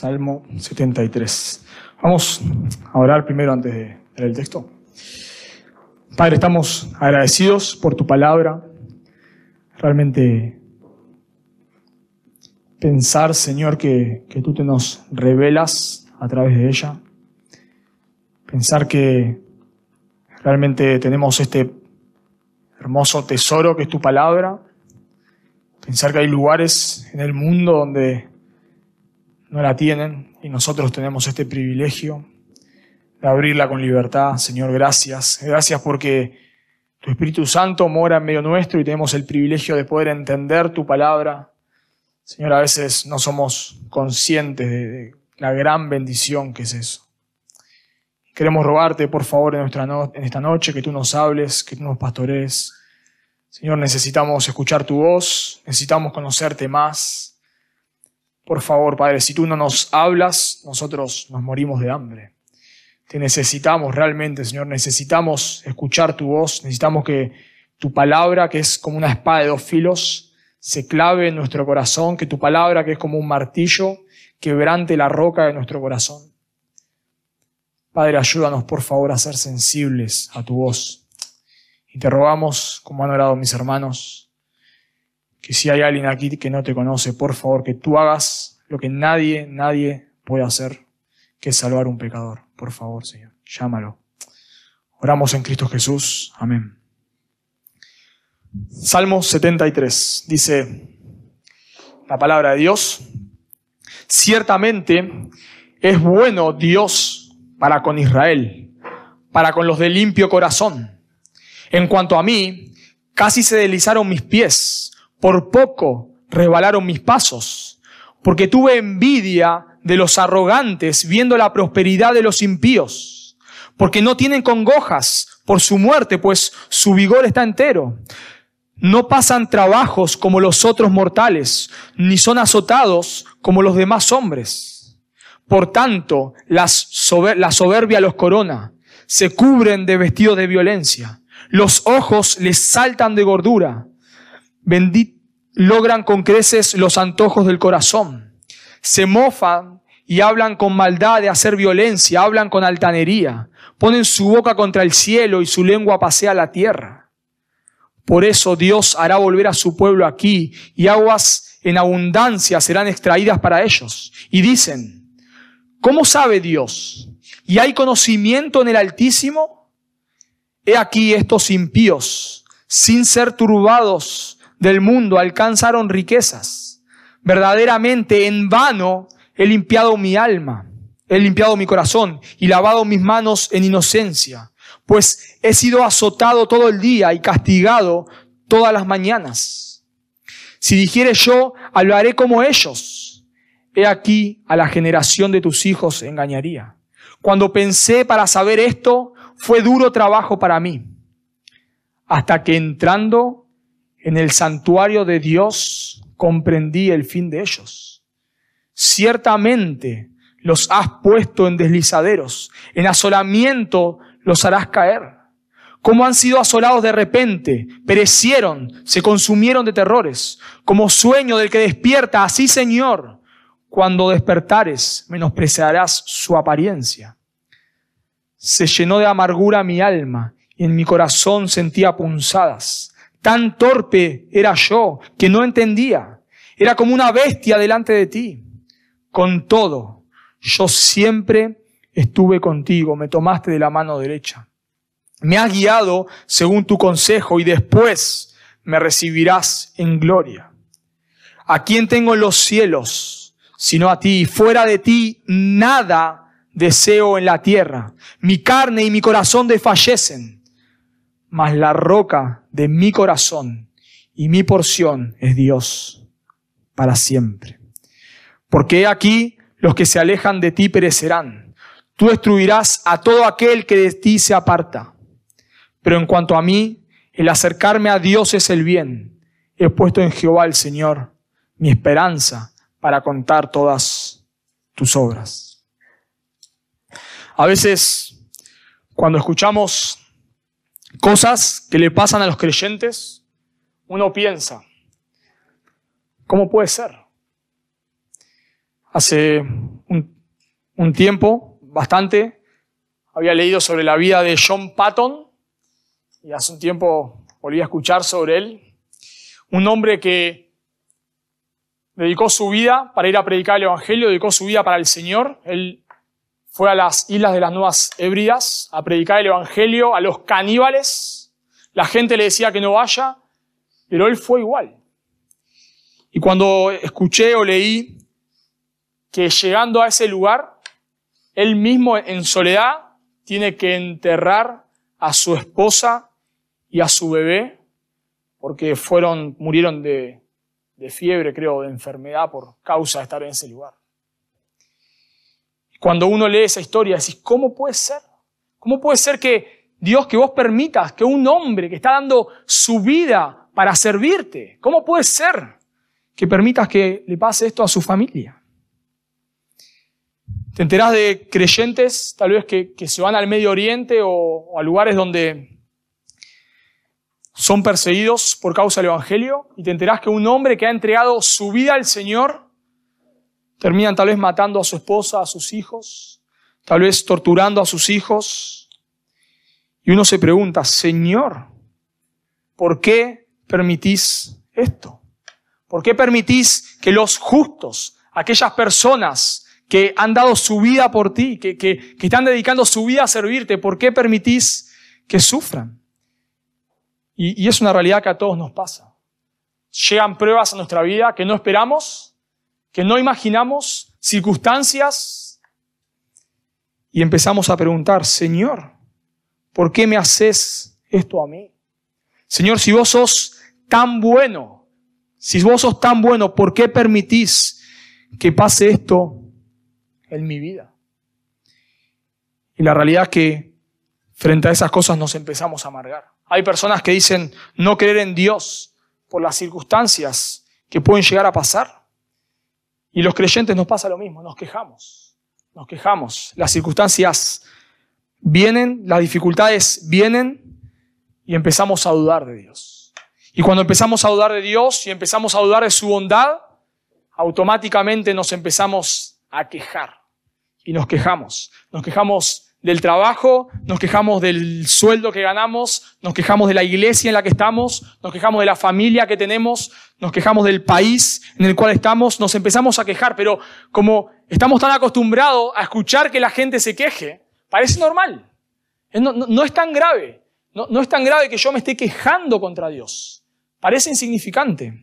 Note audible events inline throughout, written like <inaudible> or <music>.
Salmo 73. Vamos a orar primero antes de leer el texto. Padre, estamos agradecidos por tu palabra. Realmente pensar, Señor, que, que tú te nos revelas a través de ella. Pensar que realmente tenemos este hermoso tesoro que es tu palabra. Pensar que hay lugares en el mundo donde no la tienen y nosotros tenemos este privilegio de abrirla con libertad. Señor, gracias. Gracias porque tu Espíritu Santo mora en medio nuestro y tenemos el privilegio de poder entender tu palabra. Señor, a veces no somos conscientes de, la gran bendición que es eso. Queremos rogarte, por favor, en, nuestra en esta noche que tú nos hables, que tú nos pastorees. Señor, necesitamos escuchar tu voz, necesitamos conocerte más. Por favor, Padre, si tú no nos hablas, nosotros nos morimos de hambre. Te necesitamos realmente, Señor, necesitamos escuchar tu voz, necesitamos que tu palabra, que es como una espada de dos filos, se clave en nuestro corazón, que tu palabra, que es como un martillo, quebrante la roca de nuestro corazón. Padre, ayúdanos, por favor, a ser sensibles a tu voz. Y te rogamos, como han orado mis hermanos, que si hay alguien aquí que no te conoce, por favor, que tú hagas lo que nadie, nadie puede hacer, que es salvar un pecador. Por favor, Señor, llámalo. Oramos en Cristo Jesús. Amén. Salmo 73 dice la palabra de Dios. Ciertamente es bueno Dios para con Israel, para con los de limpio corazón. En cuanto a mí, casi se deslizaron mis pies, por poco rebalaron mis pasos, porque tuve envidia de los arrogantes viendo la prosperidad de los impíos, porque no tienen congojas por su muerte, pues su vigor está entero. No pasan trabajos como los otros mortales, ni son azotados como los demás hombres. Por tanto, la soberbia los corona, se cubren de vestidos de violencia, los ojos les saltan de gordura, logran con creces los antojos del corazón, se mofan y hablan con maldad de hacer violencia, hablan con altanería, ponen su boca contra el cielo y su lengua pasea la tierra. Por eso Dios hará volver a su pueblo aquí y aguas en abundancia serán extraídas para ellos. Y dicen, ¿cómo sabe Dios? ¿Y hay conocimiento en el Altísimo? He aquí estos impíos, sin ser turbados del mundo, alcanzaron riquezas. Verdaderamente en vano he limpiado mi alma, he limpiado mi corazón y lavado mis manos en inocencia, pues he sido azotado todo el día y castigado todas las mañanas. Si dijere yo, hablaré como ellos. He aquí a la generación de tus hijos engañaría. Cuando pensé para saber esto, fue duro trabajo para mí. Hasta que entrando en el santuario de Dios, comprendí el fin de ellos. Ciertamente los has puesto en deslizaderos, en asolamiento los harás caer cómo han sido asolados de repente, perecieron, se consumieron de terrores, como sueño del que despierta, así Señor, cuando despertares, menospreciarás su apariencia. Se llenó de amargura mi alma y en mi corazón sentía punzadas. Tan torpe era yo que no entendía. Era como una bestia delante de ti. Con todo, yo siempre estuve contigo, me tomaste de la mano derecha me has guiado según tu consejo y después me recibirás en gloria. ¿A quién tengo en los cielos sino a ti? Fuera de ti nada deseo en la tierra. Mi carne y mi corazón desfallecen, mas la roca de mi corazón y mi porción es Dios para siempre. Porque aquí los que se alejan de ti perecerán. Tú destruirás a todo aquel que de ti se aparta. Pero en cuanto a mí, el acercarme a Dios es el bien. He puesto en Jehová el Señor mi esperanza para contar todas tus obras. A veces, cuando escuchamos cosas que le pasan a los creyentes, uno piensa, ¿cómo puede ser? Hace un, tiempo, bastante, había leído sobre la vida de John Patton y hace un tiempo volví a escuchar sobre él. Un hombre que dedicó su vida para ir a predicar el Evangelio, dedicó su vida para el Señor. Él fue a las islas de las Nuevas Hébridas a predicar el Evangelio a los caníbales. La gente le decía que no vaya, pero él fue igual. Y cuando escuché o leí que llegando a ese lugar, él mismo en soledad tiene que enterrar a su esposa y a su bebé, porque fueron, murieron de, de fiebre, creo, de enfermedad por causa de estar en ese lugar. Cuando uno lee esa historia, decís, ¿cómo puede ser? ¿Cómo puede ser que Dios, que vos permitas que un hombre que está dando su vida para servirte, ¿cómo puede ser que permitas que le pase esto a su familia? Te enterás de creyentes, tal vez que, se van al Medio Oriente o, a lugares donde son perseguidos por causa del Evangelio, y te enterás que un hombre que ha entregado su vida al Señor, terminan tal vez matando a su esposa, a sus hijos, tal vez torturando a sus hijos. Y uno se pregunta, Señor, ¿por qué permitís esto? ¿Por qué permitís que los justos, aquellas personas que han dado su vida por ti, que, que, están dedicando su vida a servirte, ¿por qué permitís que sufran? Y, y es una realidad que a todos nos pasa. Llegan pruebas a nuestra vida que no esperamos, que no imaginamos, circunstancias, y empezamos a preguntar, Señor, ¿por qué me haces esto a mí? Señor, si vos sos tan bueno, si vos sos tan bueno, ¿por qué permitís que pase esto en mi vida. Y la realidad es que frente a esas cosas nos empezamos a amargar. Hay personas que dicen no creer en Dios por las circunstancias que pueden llegar a pasar. Y los creyentes nos pasa lo mismo, nos quejamos, nos quejamos. Las circunstancias vienen, las dificultades vienen y empezamos a dudar de Dios. Y cuando empezamos a dudar de Dios y empezamos a dudar de su bondad, automáticamente nos empezamos a quejar y nos quejamos. Nos quejamos del trabajo, nos quejamos del sueldo que ganamos, nos quejamos de la iglesia en la que estamos, nos quejamos de la familia que tenemos, nos quejamos del país en el cual estamos, nos empezamos a quejar, pero como estamos tan acostumbrados a escuchar que la gente se queje, parece normal. No, es tan grave, no, no es tan grave que yo me esté quejando contra Dios. Parece insignificante.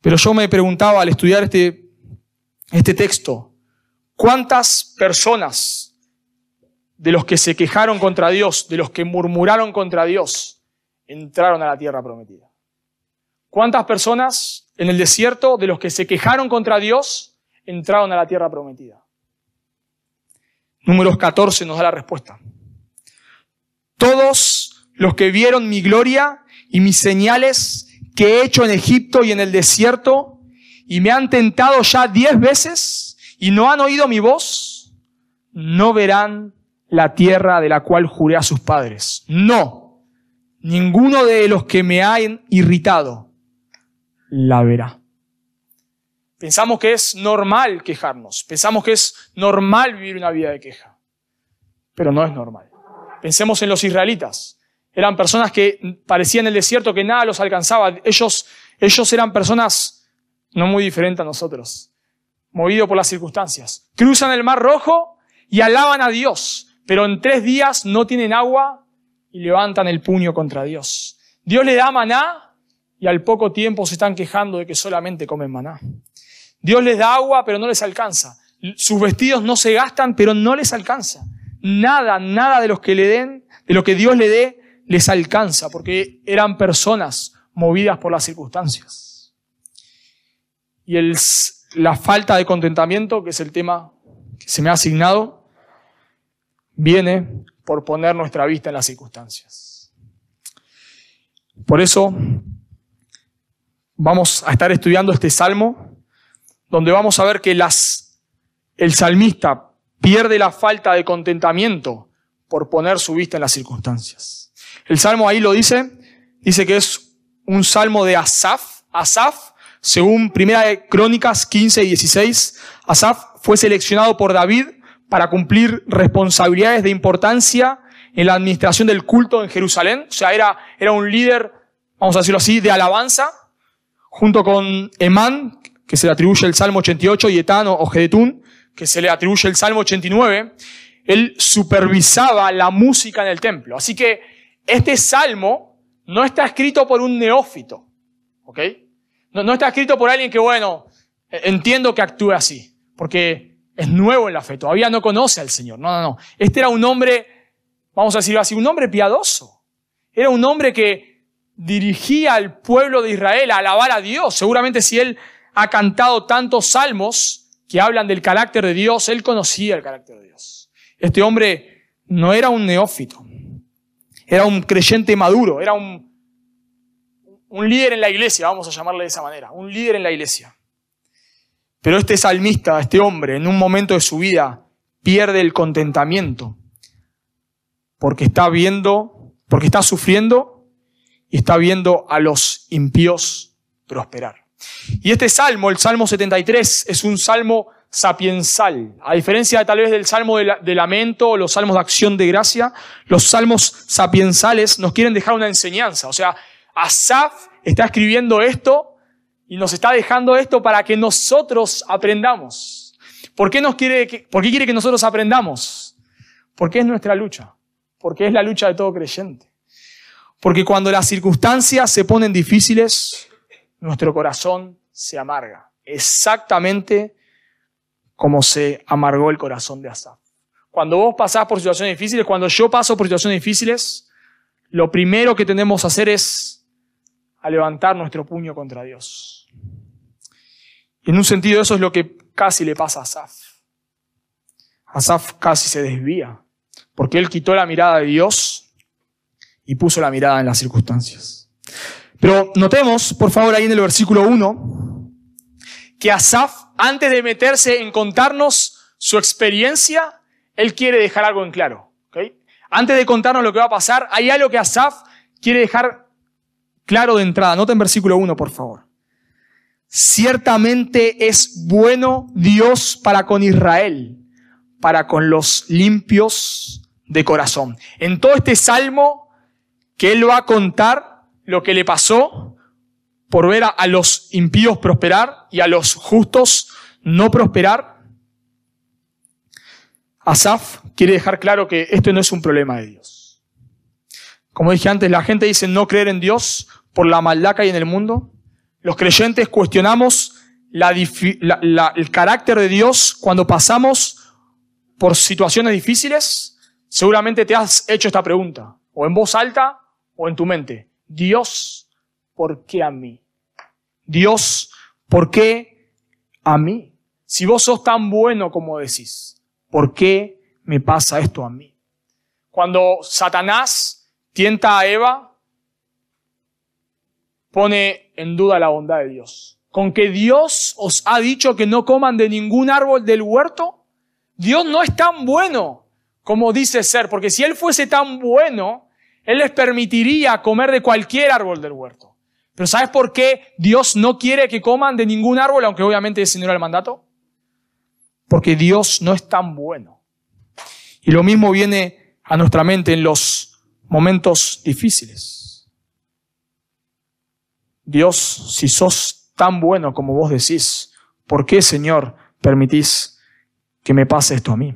Pero yo me preguntaba al estudiar este, este texto, ¿Cuántas personas de los que se quejaron contra Dios, de los que murmuraron contra Dios, entraron a la tierra prometida? ¿Cuántas personas en el desierto de los que se quejaron contra Dios entraron a la tierra prometida? Números 14 nos da la respuesta. Todos los que vieron mi gloria y mis señales que he hecho en Egipto y en el desierto y me han tentado ya diez veces, y no han oído mi voz, no verán la tierra de la cual juré a sus padres. No, ninguno de los que me han irritado la verá. Pensamos que es normal quejarnos, pensamos que es normal vivir una vida de queja, pero no es normal. Pensemos en los israelitas. Eran personas que parecían en el desierto que nada los alcanzaba. Ellos, ellos eran personas no muy diferentes a nosotros movido por las circunstancias. Cruzan el Mar Rojo y alaban a Dios, pero en tres días no tienen agua y levantan el puño contra Dios. Dios le da maná y al poco tiempo se están quejando de que solamente comen maná. Dios les da agua, pero no les alcanza. Sus vestidos no se gastan, pero no les alcanza. Nada, nada de los que le den, de lo que Dios le dé, les alcanza, porque eran personas movidas por las circunstancias. Y el la falta de contentamiento, que es el tema que se me ha asignado, viene por poner nuestra vista en las circunstancias. Por eso vamos a estar estudiando este salmo, donde vamos a ver que las, el salmista pierde la falta de contentamiento por poner su vista en las circunstancias. El salmo ahí lo dice, dice que es un salmo de Asaf. Asaf según Primera de Crónicas 15 y 16, Asaf fue seleccionado por David para cumplir responsabilidades de importancia en la administración del culto en Jerusalén. O sea, era, era un líder, vamos a decirlo así, de alabanza, junto con Emán, que se le atribuye el Salmo 88, y Etano o Gedetún, que se le atribuye el Salmo 89. Él supervisaba la música en el templo. Así que este salmo no está escrito por un neófito. ¿Ok? No, no está escrito por alguien que, bueno, entiendo que actúe así, porque es nuevo en la fe, todavía no conoce al Señor. No, no, no. Este era un hombre vamos a decirlo así, un hombre piadoso. Era un hombre que dirigía al pueblo de Israel a alabar a Dios. Seguramente si él ha cantado tantos salmos que hablan del carácter de Dios, él conocía el carácter de Dios. Este hombre no era un neófito, era un creyente maduro, era un, un líder en la iglesia, vamos a llamarle de esa manera, un líder en la iglesia. Pero este salmista, este hombre, en un momento de su vida, pierde el contentamiento porque está viendo, porque está sufriendo y está viendo a los impíos prosperar. Y este salmo, el Salmo 73, es un salmo sapiensal. A diferencia tal vez del salmo de, lamento o los salmos de acción de gracia, los salmos sapiensales nos quieren dejar una enseñanza. O sea, Asaf está escribiendo esto y nos está dejando esto para que nosotros aprendamos. ¿Por qué, nos quiere, ¿Por qué quiere que nosotros aprendamos? Porque es nuestra lucha porque es la lucha de todo creyente. Porque cuando las circunstancias se ponen difíciles, nuestro corazón se amarga. Exactamente como se amargó el corazón de Asaf. Cuando vos pasás por situaciones difíciles, cuando yo paso por situaciones difíciles, lo primero que tenemos que hacer es a levantar nuestro puño contra Dios. En un sentido eso es lo que casi le pasa a Asaf. Asaf casi se desvía porque él quitó la mirada de Dios y puso la mirada en las circunstancias. Pero notemos, por favor, ahí en el versículo 1, que Asaf, antes de meterse en contarnos su experiencia, él quiere dejar algo en claro. Antes de contarnos lo que va a pasar, hay algo que Asaf quiere dejar claro de entrada. Noten versículo 1, por favor. Ciertamente es bueno Dios para con Israel, para con los limpios de corazón. En todo este salmo que él va a contar lo que le pasó por ver a, los impíos prosperar y a los justos no prosperar, Asaf quiere dejar claro que esto no es un problema de Dios. Como dije antes, la gente dice no creer en Dios por la maldad que hay en el mundo. Los creyentes cuestionamos el carácter de Dios cuando pasamos por situaciones difíciles Seguramente te has hecho esta pregunta, o en voz alta o en tu mente. Dios, ¿por qué a mí? Dios, ¿por qué a mí? Si vos sos tan bueno como decís, ¿por qué me pasa esto a mí? Cuando Satanás tienta a Eva, pone en duda la bondad de Dios. Con que Dios os ha dicho que no coman de ningún árbol del huerto, Dios no es tan bueno como dice ser, porque si Él fuese tan bueno, Él les permitiría comer de cualquier árbol del huerto. Pero ¿sabes por qué Dios no quiere que coman de ningún árbol, aunque obviamente ese no era el mandato? Porque Dios no es tan bueno. Y lo mismo viene a nuestra mente en los momentos difíciles. Dios, si sos tan bueno como vos decís, ¿por qué, Señor, permitís que me pase esto a mí?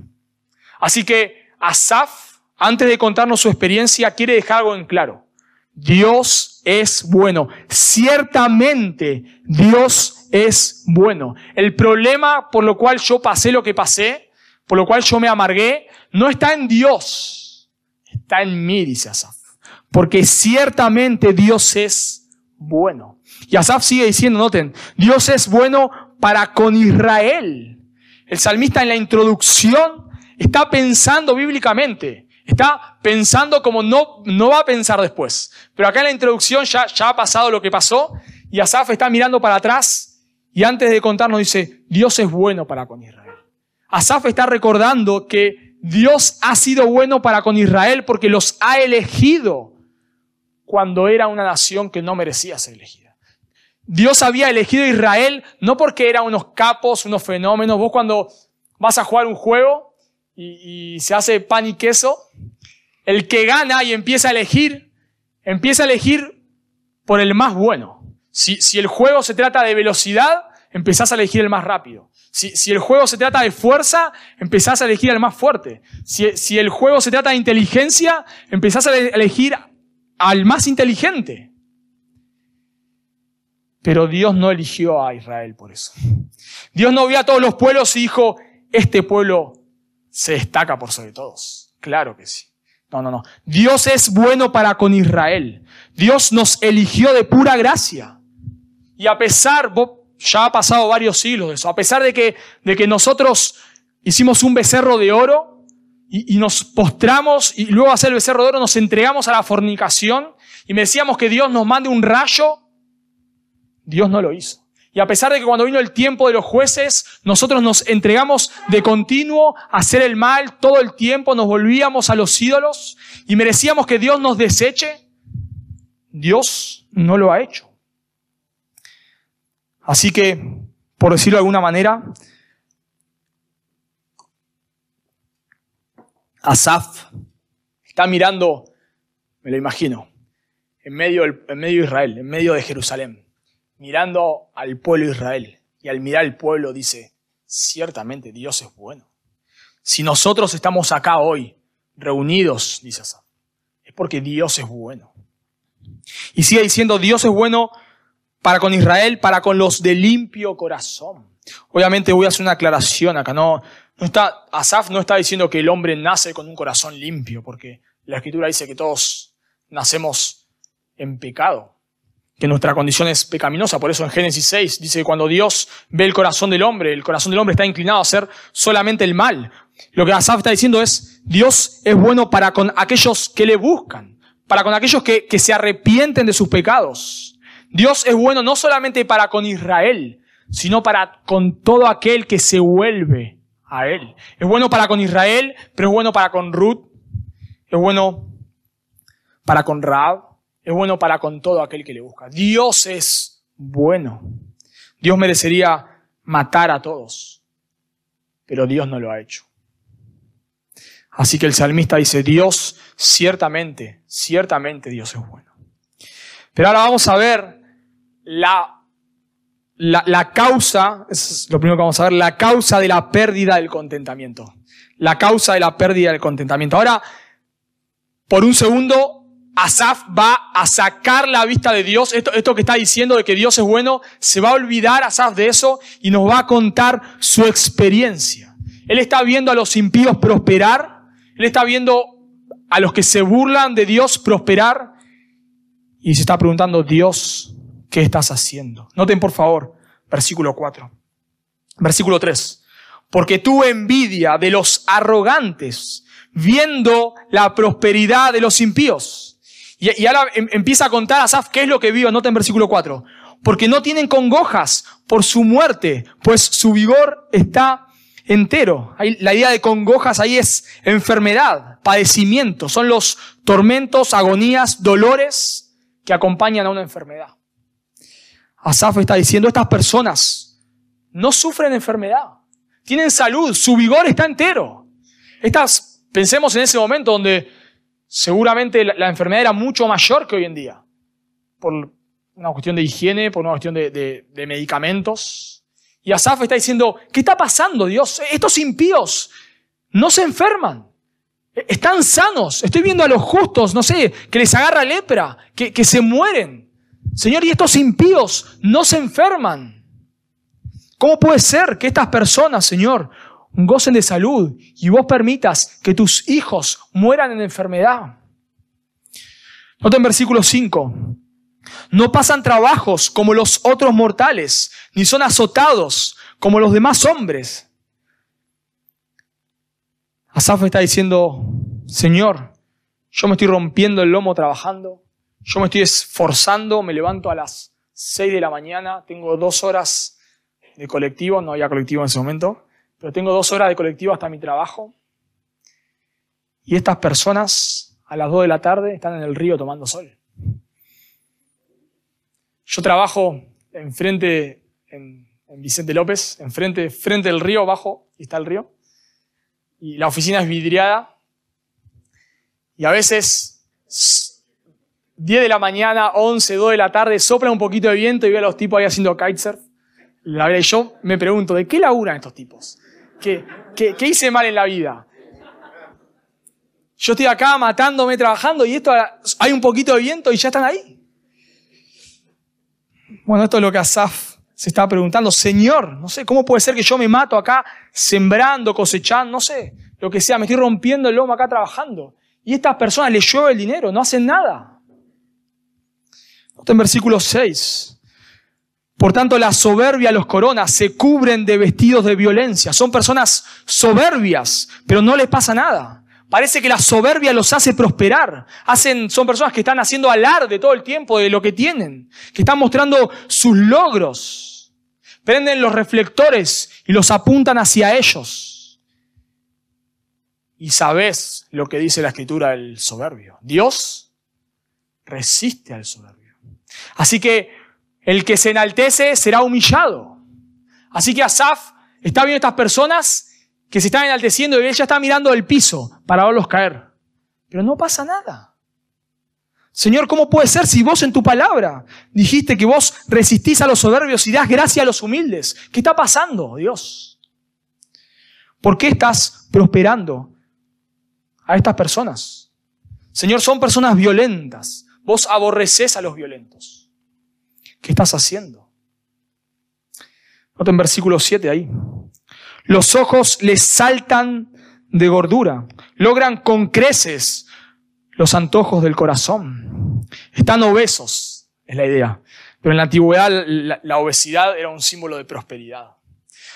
Así que Asaf, antes de contarnos su experiencia, quiere dejar algo en claro. Dios es bueno. Ciertamente Dios es bueno. El problema por lo cual yo pasé lo que pasé, por lo cual yo me amargué, no está en Dios. Está en mí, dice Asaf. Porque ciertamente Dios es bueno. Y Asaf sigue diciendo, noten, Dios es bueno para con Israel. El salmista en la introducción está pensando bíblicamente. Está pensando como no, no va a pensar después. Pero acá en la introducción ya, ya ha pasado lo que pasó y Asaf está mirando para atrás y antes de contarnos dice, Dios es bueno para con Israel. Asaf está recordando que Dios ha sido bueno para con Israel porque los ha elegido cuando era una nación que no merecía ser elegida. Dios había elegido a Israel no porque eran unos capos, unos fenómenos. Vos cuando vas a jugar un juego y, se hace pan y queso, el que gana y empieza a elegir, empieza a elegir por el más bueno. Si, si el juego se trata de velocidad, empezás a elegir el más rápido. Si, si, el juego se trata de fuerza, empezás a elegir al más fuerte. Si, si el juego se trata de inteligencia, empezás a elegir al más inteligente. Pero Dios no eligió a Israel por eso. Dios no vio a todos los pueblos y dijo, este pueblo se destaca por sobre todos. Claro que sí. No, no, no. Dios es bueno para con Israel. Dios nos eligió de pura gracia. Y a pesar, ya ha pasado varios siglos de eso, a pesar de que, de que nosotros hicimos un becerro de oro y, nos postramos y luego hacer el becerro de oro nos entregamos a la fornicación y me decíamos que Dios nos mande un rayo, Dios no lo hizo. Y a pesar de que cuando vino el tiempo de los jueces, nosotros nos entregamos de continuo a hacer el mal todo el tiempo, nos volvíamos a los ídolos y merecíamos que Dios nos deseche, Dios no lo ha hecho. Así que, por decirlo de alguna manera, Asaf está mirando, me lo imagino, en medio, en medio de Israel, en medio de Jerusalén, mirando al pueblo de Israel. Y al mirar al pueblo dice, ciertamente Dios es bueno. Si nosotros estamos acá hoy, reunidos, dice Asaf, es porque Dios es bueno. Y sigue diciendo, Dios es bueno para con Israel, para con los de limpio corazón. Obviamente voy a hacer una aclaración acá, no, no está, Asaf no está diciendo que el hombre nace con un corazón limpio, porque la escritura dice que todos nacemos en pecado, que nuestra condición es pecaminosa, por eso en Génesis 6 dice que cuando Dios ve el corazón del hombre, el corazón del hombre está inclinado a hacer solamente el mal. Lo que Asaf está diciendo es, Dios es bueno para con aquellos que le buscan, para con aquellos que, que se arrepienten de sus pecados. Dios es bueno no solamente para con Israel, sino para con todo aquel que se vuelve a Él. Es bueno para con Israel, pero es bueno para con Ruth, es bueno para con Raab, es bueno para con todo aquel que le busca. Dios es bueno. Dios merecería matar a todos, pero Dios no lo ha hecho. Así que el salmista dice, Dios, ciertamente, ciertamente Dios es bueno. Pero ahora vamos a ver la, la, causa, es lo primero que vamos a ver, la causa de la pérdida del contentamiento. La causa de la pérdida del contentamiento. Ahora, por un segundo, Asaf va a sacar la vista de Dios. Esto, esto que está diciendo de que Dios es bueno, se va a olvidar Asaf de eso y nos va a contar su experiencia. Él está viendo a los impíos prosperar. Él está viendo a los que se burlan de Dios prosperar. Y se está preguntando, Dios, ¿qué estás haciendo? Noten por favor, versículo 4. Versículo 3. Porque tuve envidia de los arrogantes, viendo la prosperidad de los impíos. Y, ahora em, empieza a contar a Asaf qué es lo que vio. Noten versículo 4. Porque no tienen congojas por su muerte, pues su vigor está entero. la idea de congojas ahí es enfermedad, padecimiento. Son los tormentos, agonías, dolores que acompañan a una enfermedad. Asaf está diciendo, estas personas no sufren enfermedad, tienen salud, su vigor está entero. Estas, pensemos en ese momento donde seguramente la, enfermedad era mucho mayor que hoy en día, por una cuestión de higiene, por una cuestión de, medicamentos. Y Asaf está diciendo, ¿qué está pasando, Dios? Estos impíos no se enferman. Están sanos. Estoy viendo a los justos, no sé, que les agarra lepra, que se mueren. Señor, y estos impíos no se enferman. ¿Cómo puede ser que estas personas, Señor, gocen de salud y vos permitas que tus hijos mueran en enfermedad? Noten versículo 5. No pasan trabajos como los otros mortales, ni son azotados como los demás hombres. Asaf está diciendo, Señor, yo me estoy rompiendo el lomo trabajando, yo me estoy esforzando, me levanto a las 6 de la mañana, tengo dos horas de colectivo, no había colectivo en ese momento, pero tengo dos horas de colectivo hasta mi trabajo. Y estas personas a las 2 de la tarde están en el río tomando sol. Yo trabajo enfrente, en, en Vicente López, enfrente frente del río, abajo, y está el río. Y la oficina es vidriada. Y a veces 10 de la mañana, 11, 2 de la tarde, sopla un poquito de viento y veo a los tipos ahí haciendo kitesurf. Y yo me pregunto, ¿de qué laburan estos tipos? ¿Qué, qué, qué hice mal en la vida? Yo estoy acá matándome, trabajando y esto hay un poquito de viento y ya están ahí. Bueno, esto es lo que Asaf se estaba preguntando. Señor, no sé, ¿cómo puede ser que yo me mato acá sembrando, cosechando, no sé, lo que sea, me estoy rompiendo el lomo acá trabajando? Y estas personas les llueve el dinero, no hacen nada. En versículo 6. Por tanto, la soberbia los coronas, se cubren de vestidos de violencia. Son personas soberbias, pero no les pasa nada. Parece que la soberbia los hace prosperar. Hacen, son personas que están haciendo alarde todo el tiempo de lo que tienen, que están mostrando sus logros. Prenden los reflectores y los apuntan hacia ellos. Y sabes lo que dice la escritura del soberbio. Dios resiste al soberbio. Así que el que se enaltece será humillado. Así que Asaf está viendo estas personas que se están enalteciendo y ella está mirando el piso para verlos caer. Pero no pasa nada. Señor, ¿cómo puede ser si vos en tu palabra dijiste que vos resistís a los soberbios y das gracia a los humildes? ¿Qué está pasando, Dios? ¿Por qué estás prosperando a estas personas? Señor, son personas violentas. Vos aborreces a los violentos. ¿Qué estás haciendo? Nota en versículo 7 ahí. Los ojos les saltan de gordura. Logran con creces los antojos del corazón. Están obesos, es la idea. Pero en la antigüedad la, obesidad era un símbolo de prosperidad.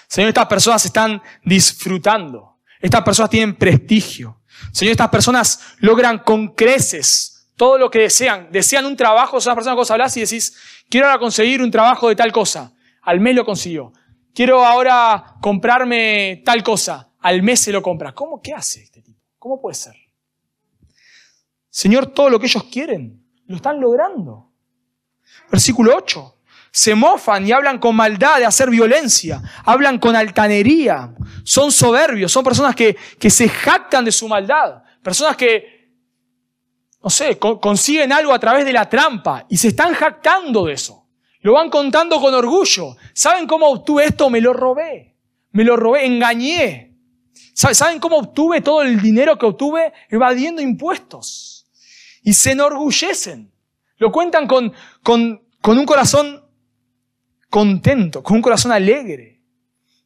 Señor, estas personas están disfrutando. Estas personas tienen prestigio. Señor, estas personas logran con creces todo lo que desean. Desean un trabajo, son las personas que vos hablas y decís, quiero ahora conseguir un trabajo de tal cosa. Al mes lo consiguió quiero ahora comprarme tal cosa. Al mes se lo compra. ¿Cómo? ¿Qué hace este tipo? ¿Cómo puede ser? Señor, todo lo que ellos quieren, lo están logrando. Versículo 8. Se mofan y hablan con maldad de hacer violencia, hablan con altanería, son soberbios, son personas que, que se jactan de su maldad, personas que, no sé, consiguen algo a través de la trampa y se están jactando de eso. Lo van contando con orgullo. ¿Saben cómo obtuve esto? Me lo robé. Me lo robé, engañé. ¿Saben cómo obtuve todo el dinero que obtuve? Evadiendo impuestos. Y se enorgullecen. Lo cuentan con, con, con un corazón contento, con un corazón alegre.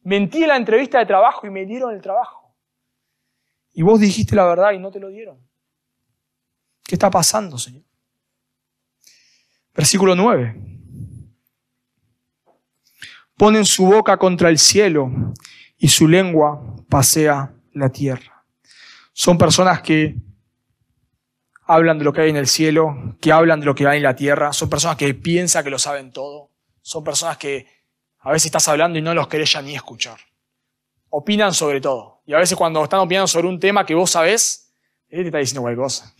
Mentí en la entrevista de trabajo y me dieron el trabajo. Y vos dijiste la verdad y no te lo dieron. ¿Qué está pasando, Señor? Versículo 9 ponen su boca contra el cielo y su lengua pasea la tierra. Son personas que hablan de lo que hay en el cielo, que hablan de lo que hay en la tierra, son personas que piensan que lo saben todo, son personas que a veces estás hablando y no los querés ya ni escuchar. Opinan sobre todo. Y a veces cuando están opinando sobre un tema que vos sabés, él te está diciendo cualquier cosa.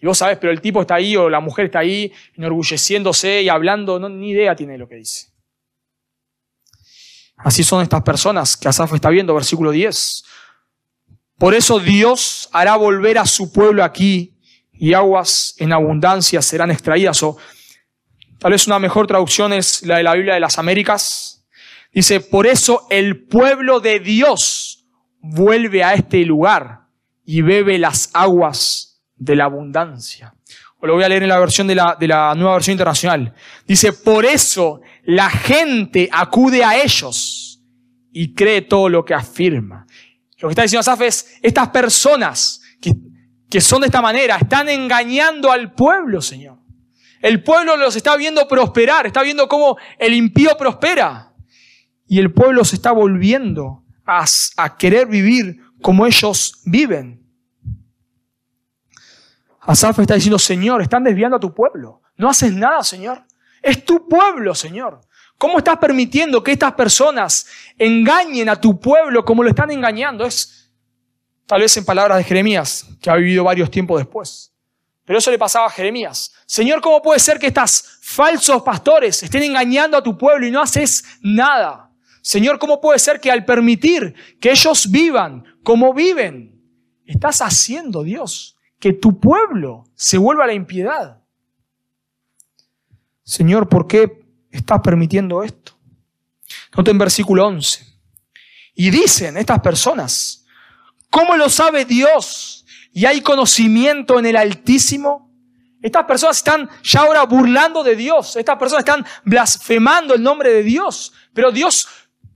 Y vos sabés, pero el tipo está ahí o la mujer está ahí enorgulleciéndose y hablando, no, ni idea tiene de lo que dice. Así son estas personas que Asaf está viendo, versículo 10. Por eso Dios hará volver a su pueblo aquí y aguas en abundancia serán extraídas. O tal vez una mejor traducción es la de la Biblia de las Américas. Dice, por eso el pueblo de Dios vuelve a este lugar y bebe las aguas de la abundancia. O lo voy a leer en la versión de la, de la nueva versión internacional. Dice, por eso la gente acude a ellos y cree todo lo que afirma. Lo que está diciendo Asaf es, estas personas que, que son de esta manera están engañando al pueblo, Señor. El pueblo los está viendo prosperar, está viendo cómo el impío prospera. Y el pueblo se está volviendo a, a querer vivir como ellos viven. Asaf está diciendo, Señor, están desviando a tu pueblo. No haces nada, Señor. Es tu pueblo, Señor. ¿Cómo estás permitiendo que estas personas engañen a tu pueblo como lo están engañando? Es tal vez en palabras de Jeremías, que ha vivido varios tiempos después. Pero eso le pasaba a Jeremías. Señor, ¿cómo puede ser que estos falsos pastores estén engañando a tu pueblo y no haces nada? Señor, ¿cómo puede ser que al permitir que ellos vivan como viven, estás haciendo, Dios, que tu pueblo se vuelva a la impiedad? Señor, ¿por qué estás permitiendo esto? Noten versículo 11. Y dicen estas personas, ¿cómo lo sabe Dios? ¿Y hay conocimiento en el Altísimo? Estas personas están ya ahora burlando de Dios. Estas personas están blasfemando el nombre de Dios. Pero Dios,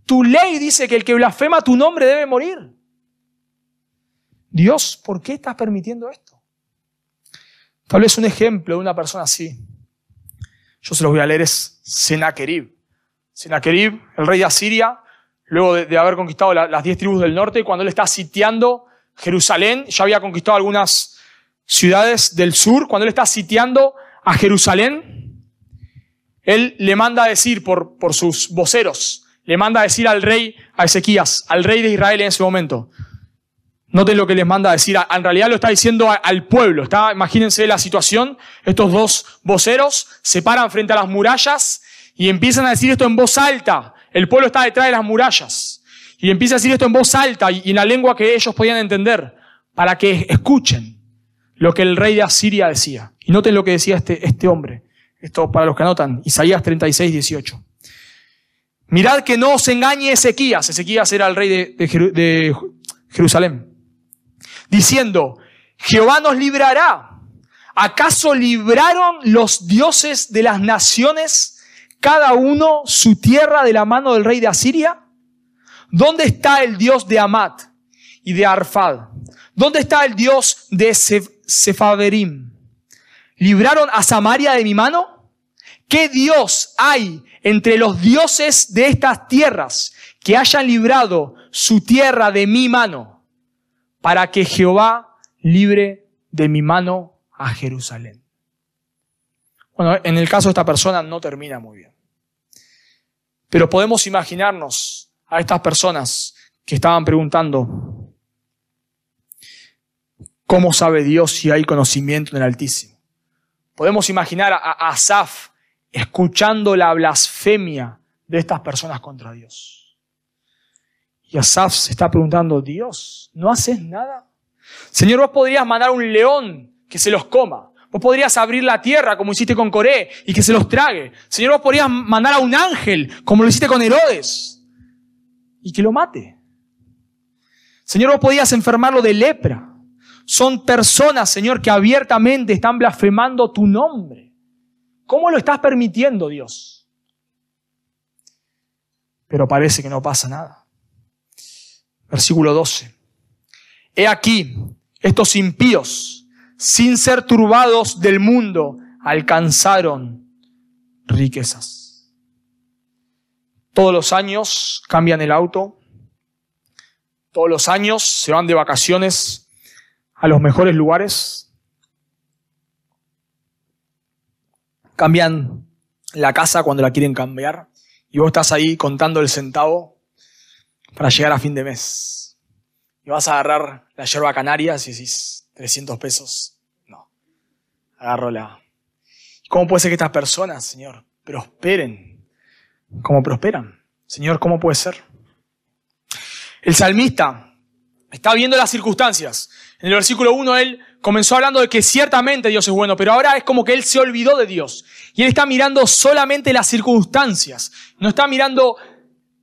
tu ley dice que el que blasfema tu nombre debe morir. Dios, ¿por qué estás permitiendo esto? Tal vez un ejemplo de una persona así. Yo se los voy a leer, es Senaquerib. Senaquerib, el rey de Asiria, luego de, haber conquistado las diez tribus del norte, cuando él está sitiando Jerusalén, ya había conquistado algunas ciudades del sur, cuando él está sitiando a Jerusalén, él le manda a decir por, por sus voceros, le manda a decir al rey, a Ezequías, al rey de Israel en ese momento, Noten lo que les manda a decir. En realidad lo está diciendo al pueblo. Está, imagínense la situación. Estos dos voceros se paran frente a las murallas y empiezan a decir esto en voz alta. El pueblo está detrás de las murallas. Y empieza a decir esto en voz alta y en la lengua que ellos podían entender, para que escuchen lo que el rey de Asiria decía. Y noten lo que decía este, este hombre. Esto para los que anotan, Isaías 36, 18. Mirad que no os engañe Ezequías. Ezequías era el rey de, de Jerusalén. Diciendo, Jehová nos librará. ¿Acaso libraron los dioses de las naciones cada uno su tierra de la mano del rey de Asiria? ¿Dónde está el Dios de Amat y de Arfad? ¿Dónde está el Dios de Sefaverim? ¿Libraron a Samaria de mi mano? ¿Qué Dios hay entre los dioses de estas tierras que hayan librado su tierra de mi mano para que Jehová libre de mi mano a Jerusalén? Bueno, en el caso de esta persona no termina muy bien. Pero podemos imaginarnos a estas personas que estaban preguntando, ¿cómo sabe Dios si hay conocimiento en el Altísimo? Podemos imaginar a Asaf escuchando la blasfemia de estas personas contra Dios. Y Asaf se está preguntando, Dios, ¿no haces nada? Señor, vos podrías mandar un león que se los coma. Vos podrías abrir la tierra como hiciste con Coré y que se los trague. Señor, vos podrías mandar a un ángel como lo hiciste con Herodes y que lo mate. Señor, vos podías enfermarlo de lepra. Son personas, Señor, que abiertamente están blasfemando tu nombre. ¿Cómo lo estás permitiendo, Dios? Pero parece que no pasa nada. Versículo 12. He aquí, estos impíos sin ser turbados del mundo, alcanzaron riquezas. Todos los años cambian el auto, todos los años se van de vacaciones a los mejores lugares, cambian la casa cuando la quieren cambiar y vos estás ahí contando el centavo para llegar a fin de mes. Y vas a agarrar la yerba canaria y decís, 300 pesos. No. Agarro la. ¿Cómo puede ser que estas personas, Señor, prosperen? ¿Cómo prosperan? Señor, ¿cómo puede ser? El salmista está viendo las circunstancias. En el versículo 1 él comenzó hablando de que ciertamente Dios es bueno, pero ahora es como que él se olvidó de Dios. Y él está mirando solamente las circunstancias. No está mirando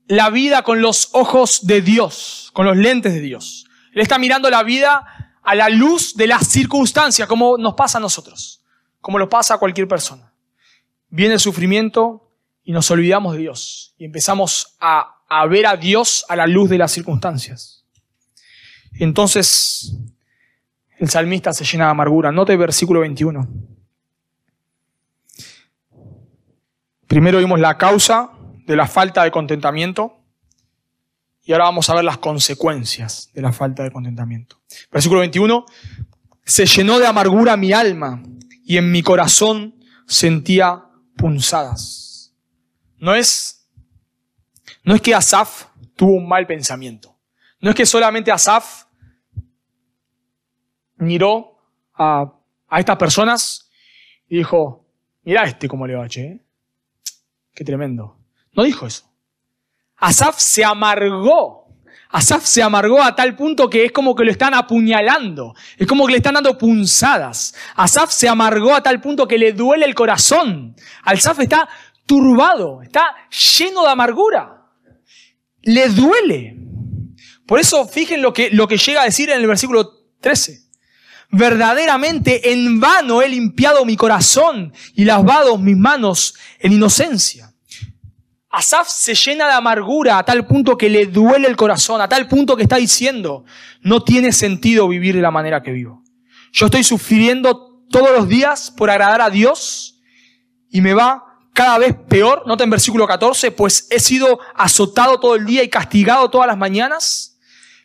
la vida con los ojos de Dios, con los lentes de Dios. Él está mirando la vida a la luz de las circunstancias, como nos pasa a nosotros, como lo pasa a cualquier persona. Viene el sufrimiento y nos olvidamos de Dios y empezamos a, ver a Dios a la luz de las circunstancias. Entonces, el salmista se llena de amargura. Note versículo 21. Primero vimos la causa de la falta de contentamiento. Y ahora vamos a ver las consecuencias de la falta de contentamiento. Versículo 21. Se llenó de amargura mi alma y en mi corazón sentía punzadas. No es, no es que Asaf tuvo un mal pensamiento. No es que solamente Asaf miró a, a estas personas y dijo, mira este cómo le va, che. ¿eh? Qué tremendo. No dijo eso. Asaf se amargó. Asaf se amargó a tal punto que es como que lo están apuñalando. Es como que le están dando punzadas. Asaf se amargó a tal punto que le duele el corazón. Asaf está turbado, está lleno de amargura. Le duele. Por eso fijen lo que, lo que llega a decir en el versículo 13. Verdaderamente en vano he limpiado mi corazón y lavado mis manos en inocencia. Asaf se llena de amargura a tal punto que le duele el corazón, a tal punto que está diciendo, no tiene sentido vivir de la manera que vivo. Yo estoy sufriendo todos los días por agradar a Dios y me va cada vez peor. Nota en versículo 14, pues he sido azotado todo el día y castigado todas las mañanas.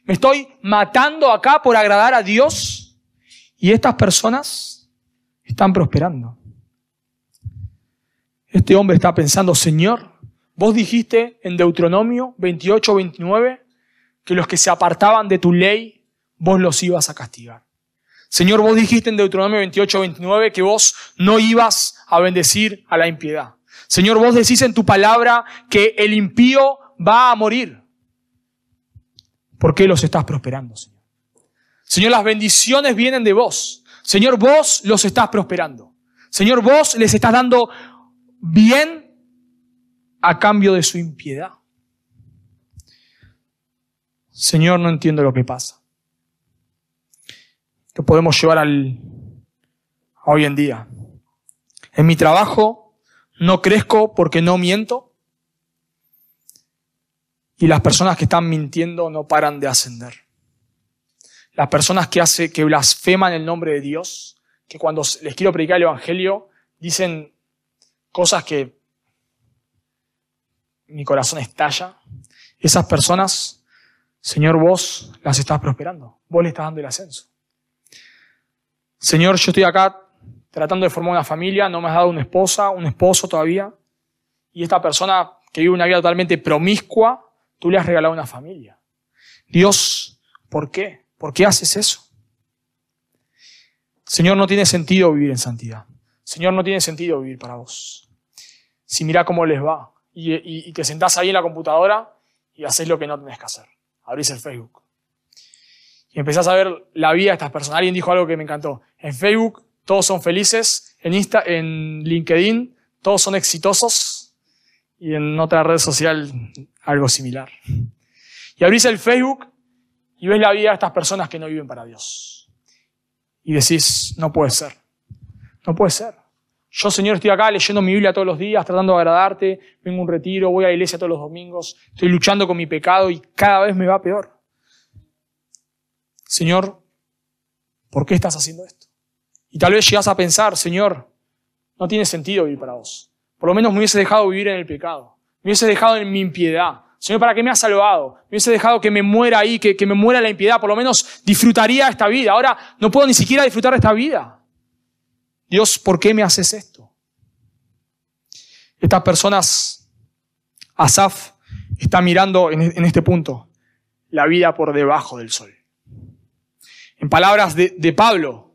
Me estoy matando acá por agradar a Dios y estas personas están prosperando. Este hombre está pensando, Señor, Vos dijiste en Deuteronomio 28, 29 que los que se apartaban de tu ley, vos los ibas a castigar. Señor, vos dijiste en Deuteronomio 28, 29 que vos no ibas a bendecir a la impiedad. Señor, vos decís en tu palabra que el impío va a morir. ¿Por qué los estás prosperando, Señor? Señor, las bendiciones vienen de vos. Señor, vos los estás prosperando. Señor, vos les estás dando bien a cambio de su impiedad. Señor, no entiendo lo que pasa. Que podemos llevar al hoy en día. En mi trabajo no crezco porque no miento. Y las personas que están mintiendo no paran de ascender. Las personas que, hace, que blasfeman el nombre de Dios, que cuando les quiero predicar el Evangelio, dicen cosas que mi corazón estalla. Esas personas, Señor, vos las estás prosperando. Vos le estás dando el ascenso. Señor, yo estoy acá tratando de formar una familia, no me has dado una esposa, un esposo todavía. Y esta persona que vive una vida totalmente promiscua, tú le has regalado una familia. Dios, ¿por qué? ¿Por qué haces eso? Señor, no tiene sentido vivir en santidad. Señor, no tiene sentido vivir para vos. Si mira cómo les va, y, te sentás ahí en la computadora y haces lo que no tenés que hacer. Abrís el Facebook. Y empezás a ver la vida de estas personas. Alguien dijo algo que me encantó. En Facebook todos son felices, en, Insta, en LinkedIn todos son exitosos y en otra red social algo similar. Y abrís el Facebook y ves la vida de estas personas que no viven para Dios. Y decís, no puede ser. No puede ser. Yo, Señor, estoy acá leyendo mi Biblia todos los días, tratando de agradarte, vengo a un retiro, voy a la iglesia todos los domingos, estoy luchando con mi pecado y cada vez me va peor. Señor, ¿por qué estás haciendo esto? Y tal vez llegas a pensar, Señor, no tiene sentido vivir para vos. Por lo menos me hubiese dejado vivir en el pecado. Me hubiese dejado en mi impiedad. Señor, ¿para qué me has salvado? Me hubiese dejado que me muera ahí, que, que me muera la impiedad. Por lo menos disfrutaría esta vida. Ahora no puedo ni siquiera disfrutar esta vida. Dios, ¿por qué me haces esto? Estas personas, Asaf está mirando en este punto la vida por debajo del sol. En palabras de, Pablo,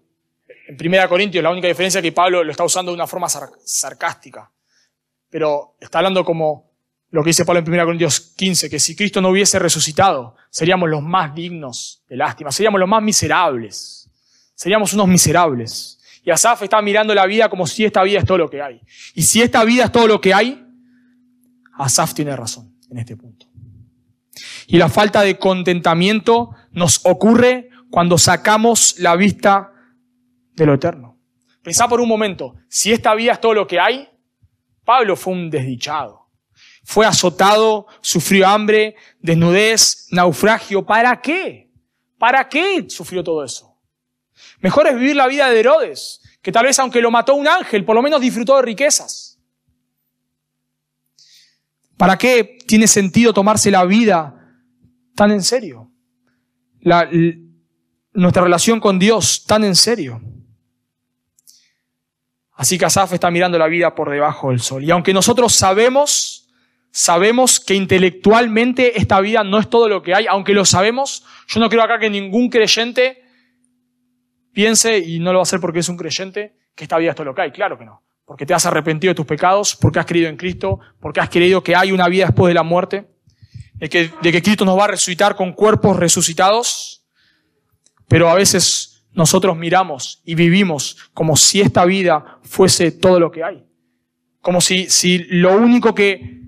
en 1 Corintios, la única diferencia es que Pablo lo está usando de una forma sarcástica, pero está hablando como lo que dice Pablo en 1 Corintios 15, que si Cristo no hubiese resucitado, seríamos los más dignos de lástima, seríamos los más miserables, seríamos unos miserables. Y Asaf está mirando la vida como si esta vida es todo lo que hay. Y si esta vida es todo lo que hay, Asaf tiene razón en este punto. Y la falta de contentamiento nos ocurre cuando sacamos la vista de lo eterno. Pensá por un momento, si esta vida es todo lo que hay, Pablo fue un desdichado. Fue azotado, sufrió hambre, desnudez, naufragio. ¿Para qué? ¿Para qué sufrió todo eso? Mejor es vivir la vida de Herodes, que tal vez aunque lo mató un ángel, por lo menos disfrutó de riquezas. ¿Para qué tiene sentido tomarse la vida tan en serio? nuestra relación con Dios tan en serio. Así que Asaf está mirando la vida por debajo del sol. Y aunque nosotros sabemos, sabemos que intelectualmente esta vida no es todo lo que hay, aunque lo sabemos, yo no creo acá que ningún creyente piense, y no lo va a hacer porque es un creyente, que esta vida es todo lo que hay. Claro que no. Porque te has arrepentido de tus pecados, porque has creído en Cristo, porque has creído que hay una vida después de la muerte, de que, de que Cristo nos va a resucitar con cuerpos resucitados. Pero a veces nosotros miramos y vivimos como si esta vida fuese todo lo que hay. Como si, si lo único que,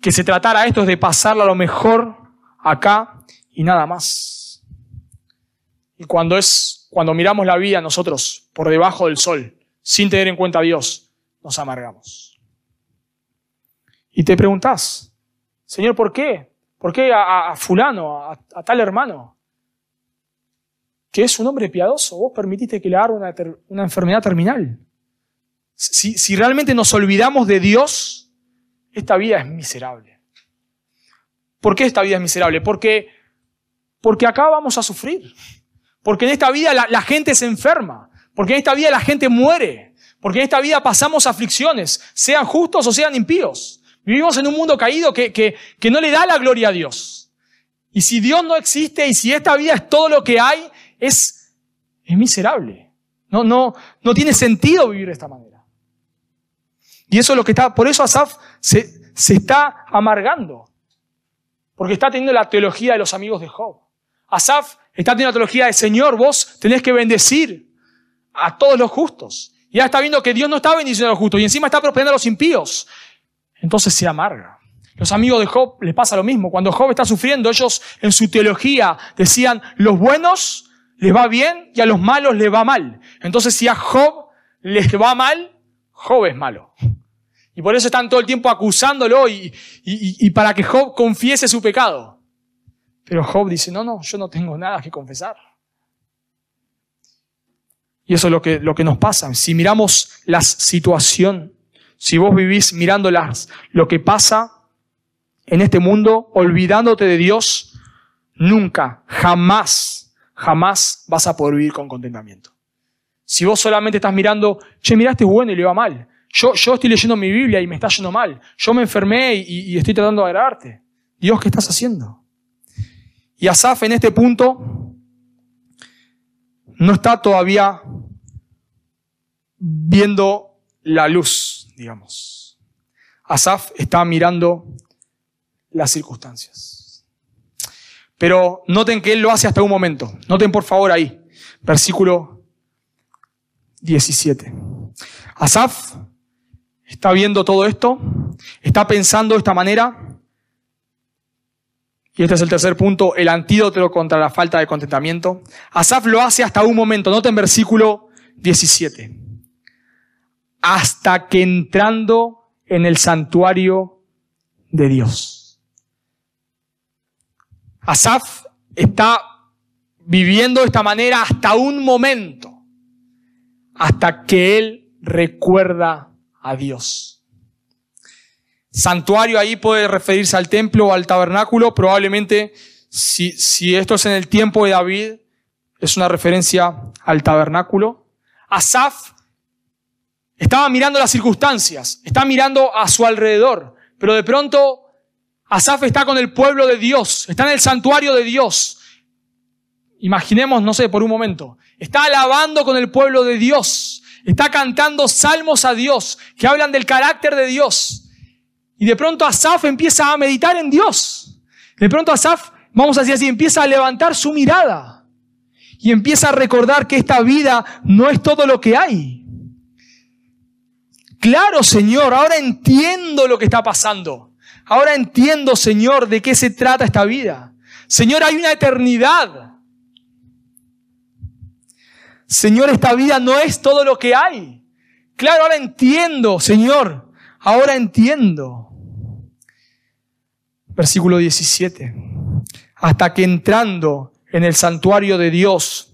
que se tratara esto es de pasarla a lo mejor acá y nada más. Y cuando es, cuando miramos la vida nosotros por debajo del sol, sin tener en cuenta a Dios, nos amargamos. Y te preguntás, Señor, ¿por qué? ¿Por qué a, fulano, a, tal hermano? Que es un hombre piadoso, vos permitiste que le haga una, enfermedad terminal. Si, si realmente nos olvidamos de Dios, esta vida es miserable. ¿Por qué esta vida es miserable? Porque, porque acá vamos a sufrir. Porque en esta vida la, gente se enferma. Porque en esta vida la gente muere. Porque en esta vida pasamos aflicciones, sean justos o sean impíos. Vivimos en un mundo caído que, que, que no le da la gloria a Dios. Y si Dios no existe y si esta vida es todo lo que hay, es, es miserable. No, no, no tiene sentido vivir de esta manera. Y eso es lo que está, por eso Asaf se, se está amargando. Porque está teniendo la teología de los amigos de Job. Asaf está teniendo la teología de Señor, vos tenés que bendecir a todos los justos. Ya está viendo que Dios no está bendiciendo a los justos y encima está prosperando a los impíos. Entonces se amarga. Los amigos de Job les pasa lo mismo. Cuando Job está sufriendo, ellos en su teología decían, los buenos les va bien y a los malos les va mal. Entonces si a Job les va mal, Job es malo. Y por eso están todo el tiempo acusándolo y, para que Job confiese su pecado. Pero Job dice, no, no, yo no tengo nada que confesar. Y eso es lo que, lo que nos pasa. Si miramos la situación, si vos vivís mirando las, lo que pasa en este mundo, olvidándote de Dios, nunca, jamás, jamás vas a poder vivir con contentamiento. Si vos solamente estás mirando, che, miraste es bueno y le va mal. Yo, estoy leyendo mi Biblia y me está yendo mal. Yo me enfermé y, estoy tratando de agradarte. Dios, ¿qué estás haciendo? Y Asaf en este punto no está todavía viendo la luz, digamos. Asaf está mirando las circunstancias. Pero noten que él lo hace hasta un momento. Noten por favor ahí, versículo 17. Asaf está viendo todo esto, está pensando de esta manera. Y este es el tercer punto, el antídoto contra la falta de contentamiento. Asaf lo hace hasta un momento, noten versículo 17. Hasta que entrando en el santuario de Dios. Asaf está viviendo de esta manera hasta un momento, hasta que él recuerda a Dios. Santuario ahí puede referirse al templo o al tabernáculo. Probablemente, si, si esto es en el tiempo de David, es una referencia al tabernáculo. Asaf estaba mirando las circunstancias, está mirando a su alrededor, pero de pronto Asaf está con el pueblo de Dios, está en el santuario de Dios. Imaginemos, no sé, por un momento, está alabando con el pueblo de Dios. Está cantando salmos a Dios que hablan del carácter de Dios. Y de pronto Asaf empieza a meditar en Dios. De pronto Asaf, vamos a decir así, empieza a levantar su mirada. Y empieza a recordar que esta vida no es todo lo que hay. Claro, Señor, ahora entiendo lo que está pasando. Ahora entiendo, Señor, de qué se trata esta vida. Señor, hay una eternidad. Señor, esta vida no es todo lo que hay. Claro, ahora entiendo, Señor, ahora entiendo. Versículo 17. Hasta que entrando en el santuario de Dios,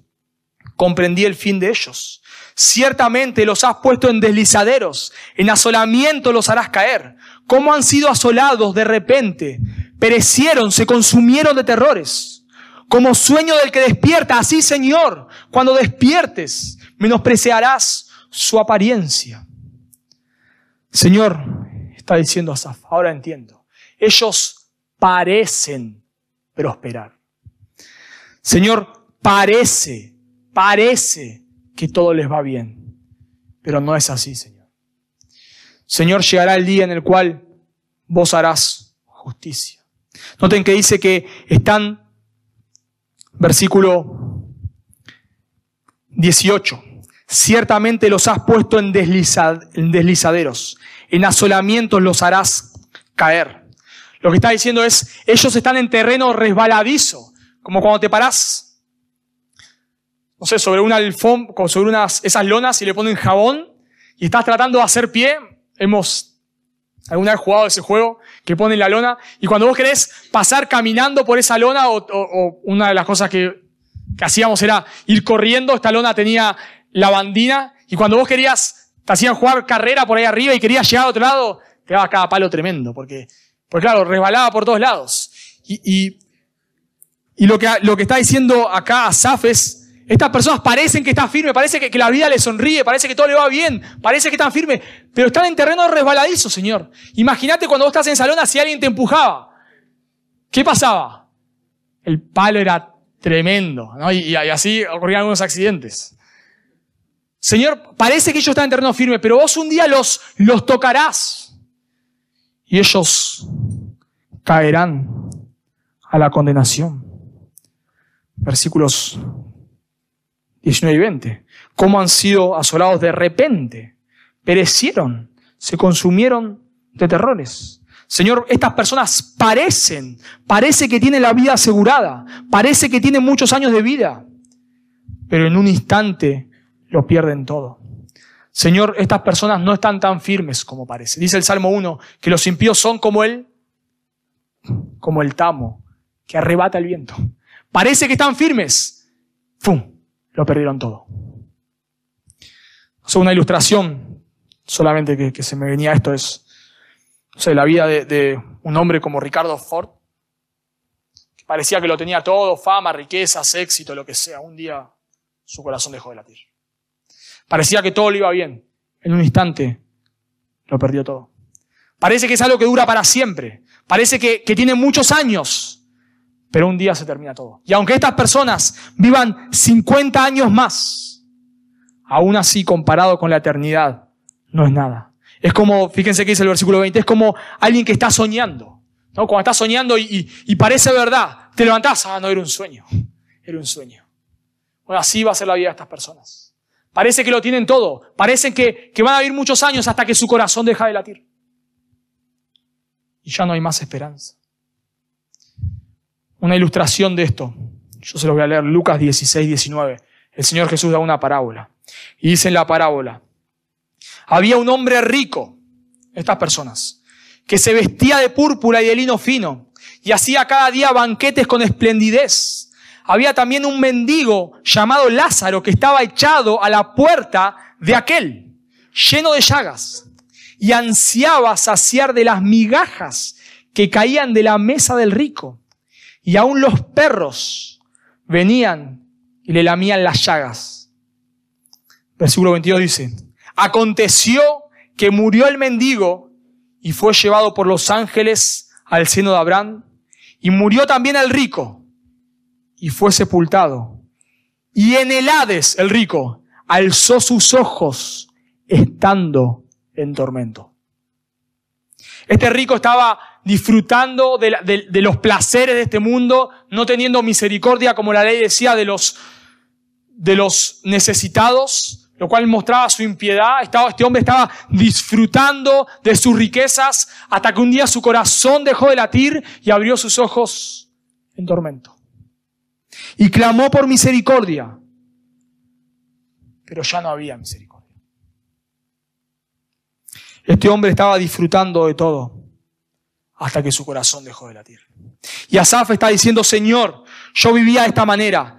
comprendí el fin de ellos. Ciertamente los has puesto en deslizaderos, en asolamiento los harás caer. ¿Cómo han sido asolados de repente? Perecieron, se consumieron de terrores como sueño del que despierta. Así, Señor, cuando despiertes, menospreciarás su apariencia. Señor, está diciendo Asaf, ahora entiendo. Ellos parecen prosperar. Señor, parece parece que todo les va bien, pero no es así, Señor. Señor, llegará el día en el cual vos harás justicia. Noten que dice que están, versículo 18, ciertamente los has puesto en, en deslizaderos, en asolamientos los harás caer. Lo que está diciendo es, ellos están en terreno resbaladizo, como cuando te parás, no sé, sobre una alfombra, sobre unas, esas lonas y le ponen jabón y estás tratando de hacer pie. Hemos alguna vez jugado ese juego que ponen la lona y cuando vos querés pasar caminando por esa lona o, una de las cosas que, que hacíamos era ir corriendo, esta lona tenía la bandina y cuando vos querías, te hacían jugar carrera por ahí arriba y querías llegar a otro lado, te daba cada palo tremendo porque pues claro, resbalaba por todos lados. Y, y, lo, que, lo que está diciendo acá Asaf es, estas personas parecen que están firmes, parece que, la vida les sonríe, parece que todo le va bien, parece que están firmes, pero están en terreno resbaladizo, Señor. Imagínate cuando vos estás en salón si alguien te empujaba. ¿Qué pasaba? El palo era tremendo, ¿no? Y, y así ocurrían algunos accidentes. Señor, parece que ellos están en terreno firme, pero vos un día los, los tocarás y ellos caerán a la condenación. Versículos 19 y 20. ¿Cómo han sido asolados de repente? Perecieron, se consumieron de terrores. Señor, estas personas parecen, parece que tienen la vida asegurada, parece que tienen muchos años de vida, pero en un instante lo pierden todo. Señor, estas personas no están tan firmes como parece. Dice el Salmo 1 que los impíos son como él, como el tamo que arrebata el viento. Parece que están firmes. ¡Fum! Lo perdieron todo. O una ilustración solamente que, se me venía esto es, la vida de, de un hombre como Ricardo Ford, que parecía que lo tenía todo, fama, riquezas, éxito, lo que sea. Un día su corazón dejó de latir. Parecía que todo le iba bien. En un instante lo perdió todo. Parece que es algo que dura para siempre. Parece que, tiene muchos años. Pero un día se termina todo. Y aunque estas personas vivan 50 años más, aún así comparado con la eternidad, no es nada. Es como, fíjense que dice el versículo 20, es como alguien que está soñando. ¿no? Cuando estás soñando y, y parece verdad, te levantás, ah, no, era un sueño. Era un sueño. Bueno, así va a ser la vida de estas personas. Parece que lo tienen todo. Parece que, que van a vivir muchos años hasta que su corazón deja de latir. Y ya no hay más esperanza. Una ilustración de esto. Yo se lo voy a leer. Lucas 16, 19. El Señor Jesús da una parábola. Y dice en la parábola. Había un hombre rico, estas personas, que se vestía de púrpura y de lino fino y hacía cada día banquetes con esplendidez había también un mendigo llamado Lázaro que estaba echado a la puerta de aquel, lleno de llagas, y ansiaba saciar de las migajas que caían de la mesa del rico. Y aún los perros venían y le lamían las llagas. Versículo 22 dice, aconteció que murió el mendigo y fue llevado por los ángeles al seno de Abraham, y murió también el rico y fue sepultado. Y en el Hades, el rico, alzó sus ojos estando en tormento. Este rico estaba disfrutando de, los placeres de este mundo, no teniendo misericordia, como la ley decía, de los, de los necesitados, lo cual mostraba su impiedad. Estaba, este hombre estaba disfrutando de sus riquezas hasta que un día su corazón dejó de latir y abrió sus ojos en tormento y clamó por misericordia, pero ya no había misericordia. Este hombre estaba disfrutando de todo hasta que su corazón dejó de latir. Y Asaf está diciendo, Señor, yo vivía de esta manera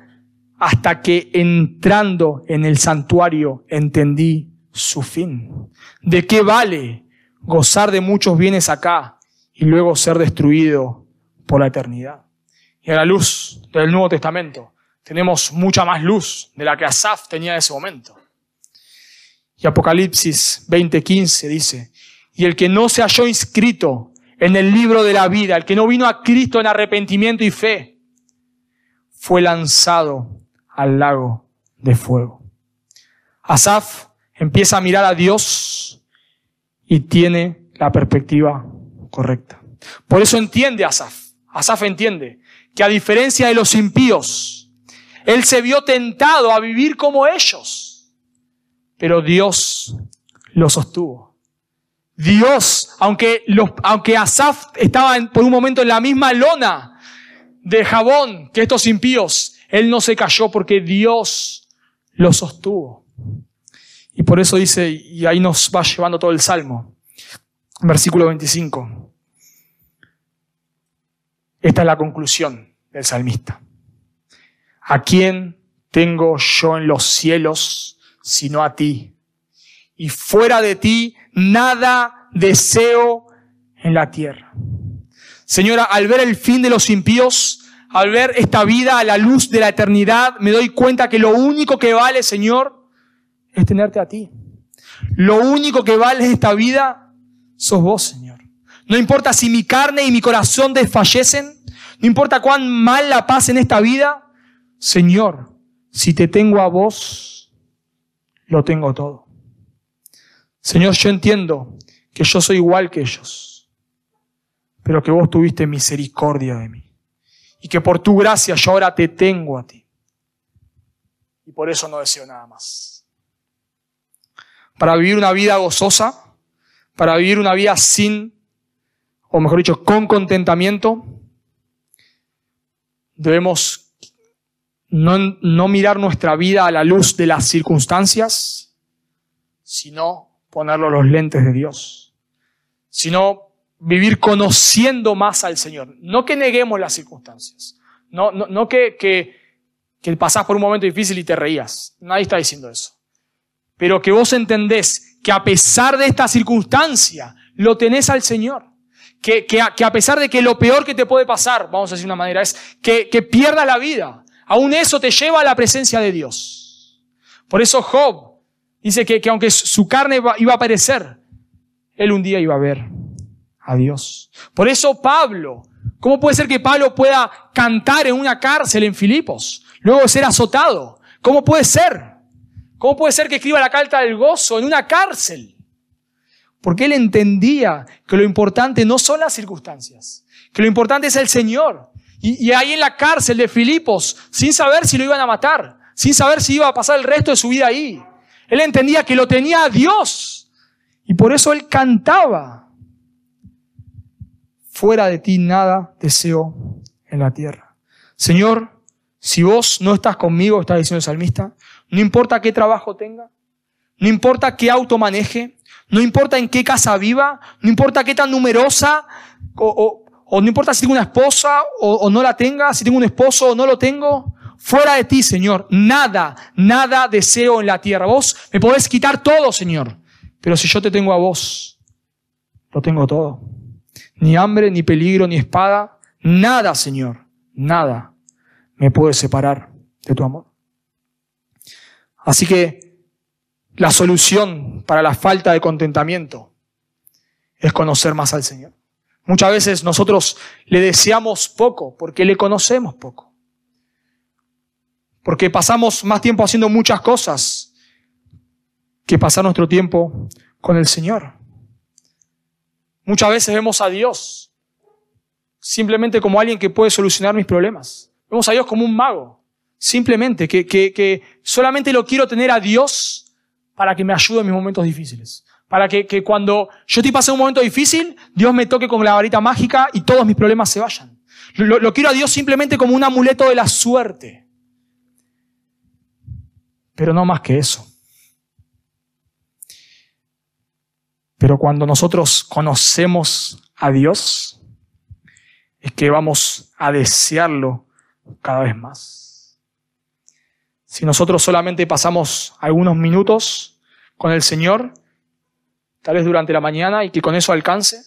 hasta que entrando en el santuario entendí su fin. ¿De qué vale gozar de muchos bienes acá y luego ser destruido por la eternidad? Y a la luz del Nuevo Testamento tenemos mucha más luz de la que Asaf tenía en ese momento. Y Apocalipsis 20:15 dice, y el que no se halló inscrito en el libro de la vida, el que no vino a Cristo en arrepentimiento y fe, fue lanzado al lago de fuego. Asaf empieza a mirar a Dios y tiene la perspectiva correcta. Por eso entiende Asaf. Asaf entiende que a diferencia de los impíos, él se vio tentado a vivir como ellos, pero Dios lo sostuvo. Dios, aunque, aunque Asaf estaba por un momento en la misma lona de jabón que estos impíos, él no se cayó porque Dios lo sostuvo. Y por eso dice, y ahí nos va llevando todo el salmo, versículo 25. Esta es la conclusión del salmista. ¿A quién tengo yo en los cielos sino a ti? Y fuera de ti nada deseo en la tierra. Señora, al ver el fin de los impíos, al ver esta vida a la luz de la eternidad, me doy cuenta que lo único que vale, Señor, es tenerte a ti. Lo único que vale esta vida sos vos, Señor. No importa si mi carne y mi corazón desfallecen, no importa cuán mal la paz en esta vida, Señor, si te tengo a vos, lo tengo todo. Señor, yo entiendo que yo soy igual que ellos, pero que vos tuviste misericordia de mí. Y que por tu gracia yo ahora te tengo a ti. Y por eso no deseo nada más. Para vivir una vida gozosa, para vivir una vida sin, o mejor dicho, con contentamiento, debemos no, no mirar nuestra vida a la luz de las circunstancias, sino ponerlo los lentes de Dios, sino vivir conociendo más al Señor. No que neguemos las circunstancias, no, no, no que, que, que pasás por un momento difícil y te reías. Nadie está diciendo eso. Pero que vos entendés que a pesar de esta circunstancia, lo tenés al Señor. Que, que, que, a pesar de que lo peor que te puede pasar, vamos a decir una manera, es que, que pierdas la vida, aún eso te lleva a la presencia de Dios. Por eso Job Dice que, que aunque su carne iba a perecer, él un día iba a ver a Dios. Por eso Pablo, ¿cómo puede ser que Pablo pueda cantar en una cárcel en Filipos, luego de ser azotado? ¿Cómo puede ser? ¿Cómo puede ser que escriba la carta del gozo en una cárcel? Porque él entendía que lo importante no son las circunstancias, que lo importante es el Señor. Y, ahí en la cárcel de Filipos, sin saber si lo iban a matar, sin saber si iba a pasar el resto de su vida ahí, él entendía que lo tenía a Dios. Y por eso él cantaba. Fuera de ti nada deseo en la tierra. Señor, si vos no estás conmigo, está diciendo el salmista, no importa qué trabajo tenga, no importa qué auto maneje, no importa en qué casa viva, no importa qué tan numerosa, o, no importa si tengo una esposa o, o no la tenga, si tengo un esposo o no lo tengo, Fuera de ti, Señor, nada, nada deseo en la tierra. Vos me podés quitar todo, Señor. Pero si yo te tengo a vos, lo tengo todo. Ni hambre, ni peligro, ni espada, nada, Señor, nada me puede separar de tu amor. Así que la solución para la falta de contentamiento es conocer más al Señor. Muchas veces nosotros le deseamos poco porque le conocemos poco porque pasamos más tiempo haciendo muchas cosas que pasar nuestro tiempo con el Señor. Muchas veces vemos a Dios simplemente como alguien que puede solucionar mis problemas. Vemos a Dios como un mago, simplemente, que, que, que solamente lo quiero tener a Dios para que me ayude en mis momentos difíciles. Para que, que cuando yo estoy pasando un momento difícil, Dios me toque con la varita mágica y todos mis problemas se vayan. Lo, lo quiero a Dios simplemente como un amuleto de la suerte. Pero no más que eso. Pero cuando nosotros conocemos a Dios, es que vamos a desearlo cada vez más. Si nosotros solamente pasamos algunos minutos con el Señor, tal vez durante la mañana, y que con eso alcance,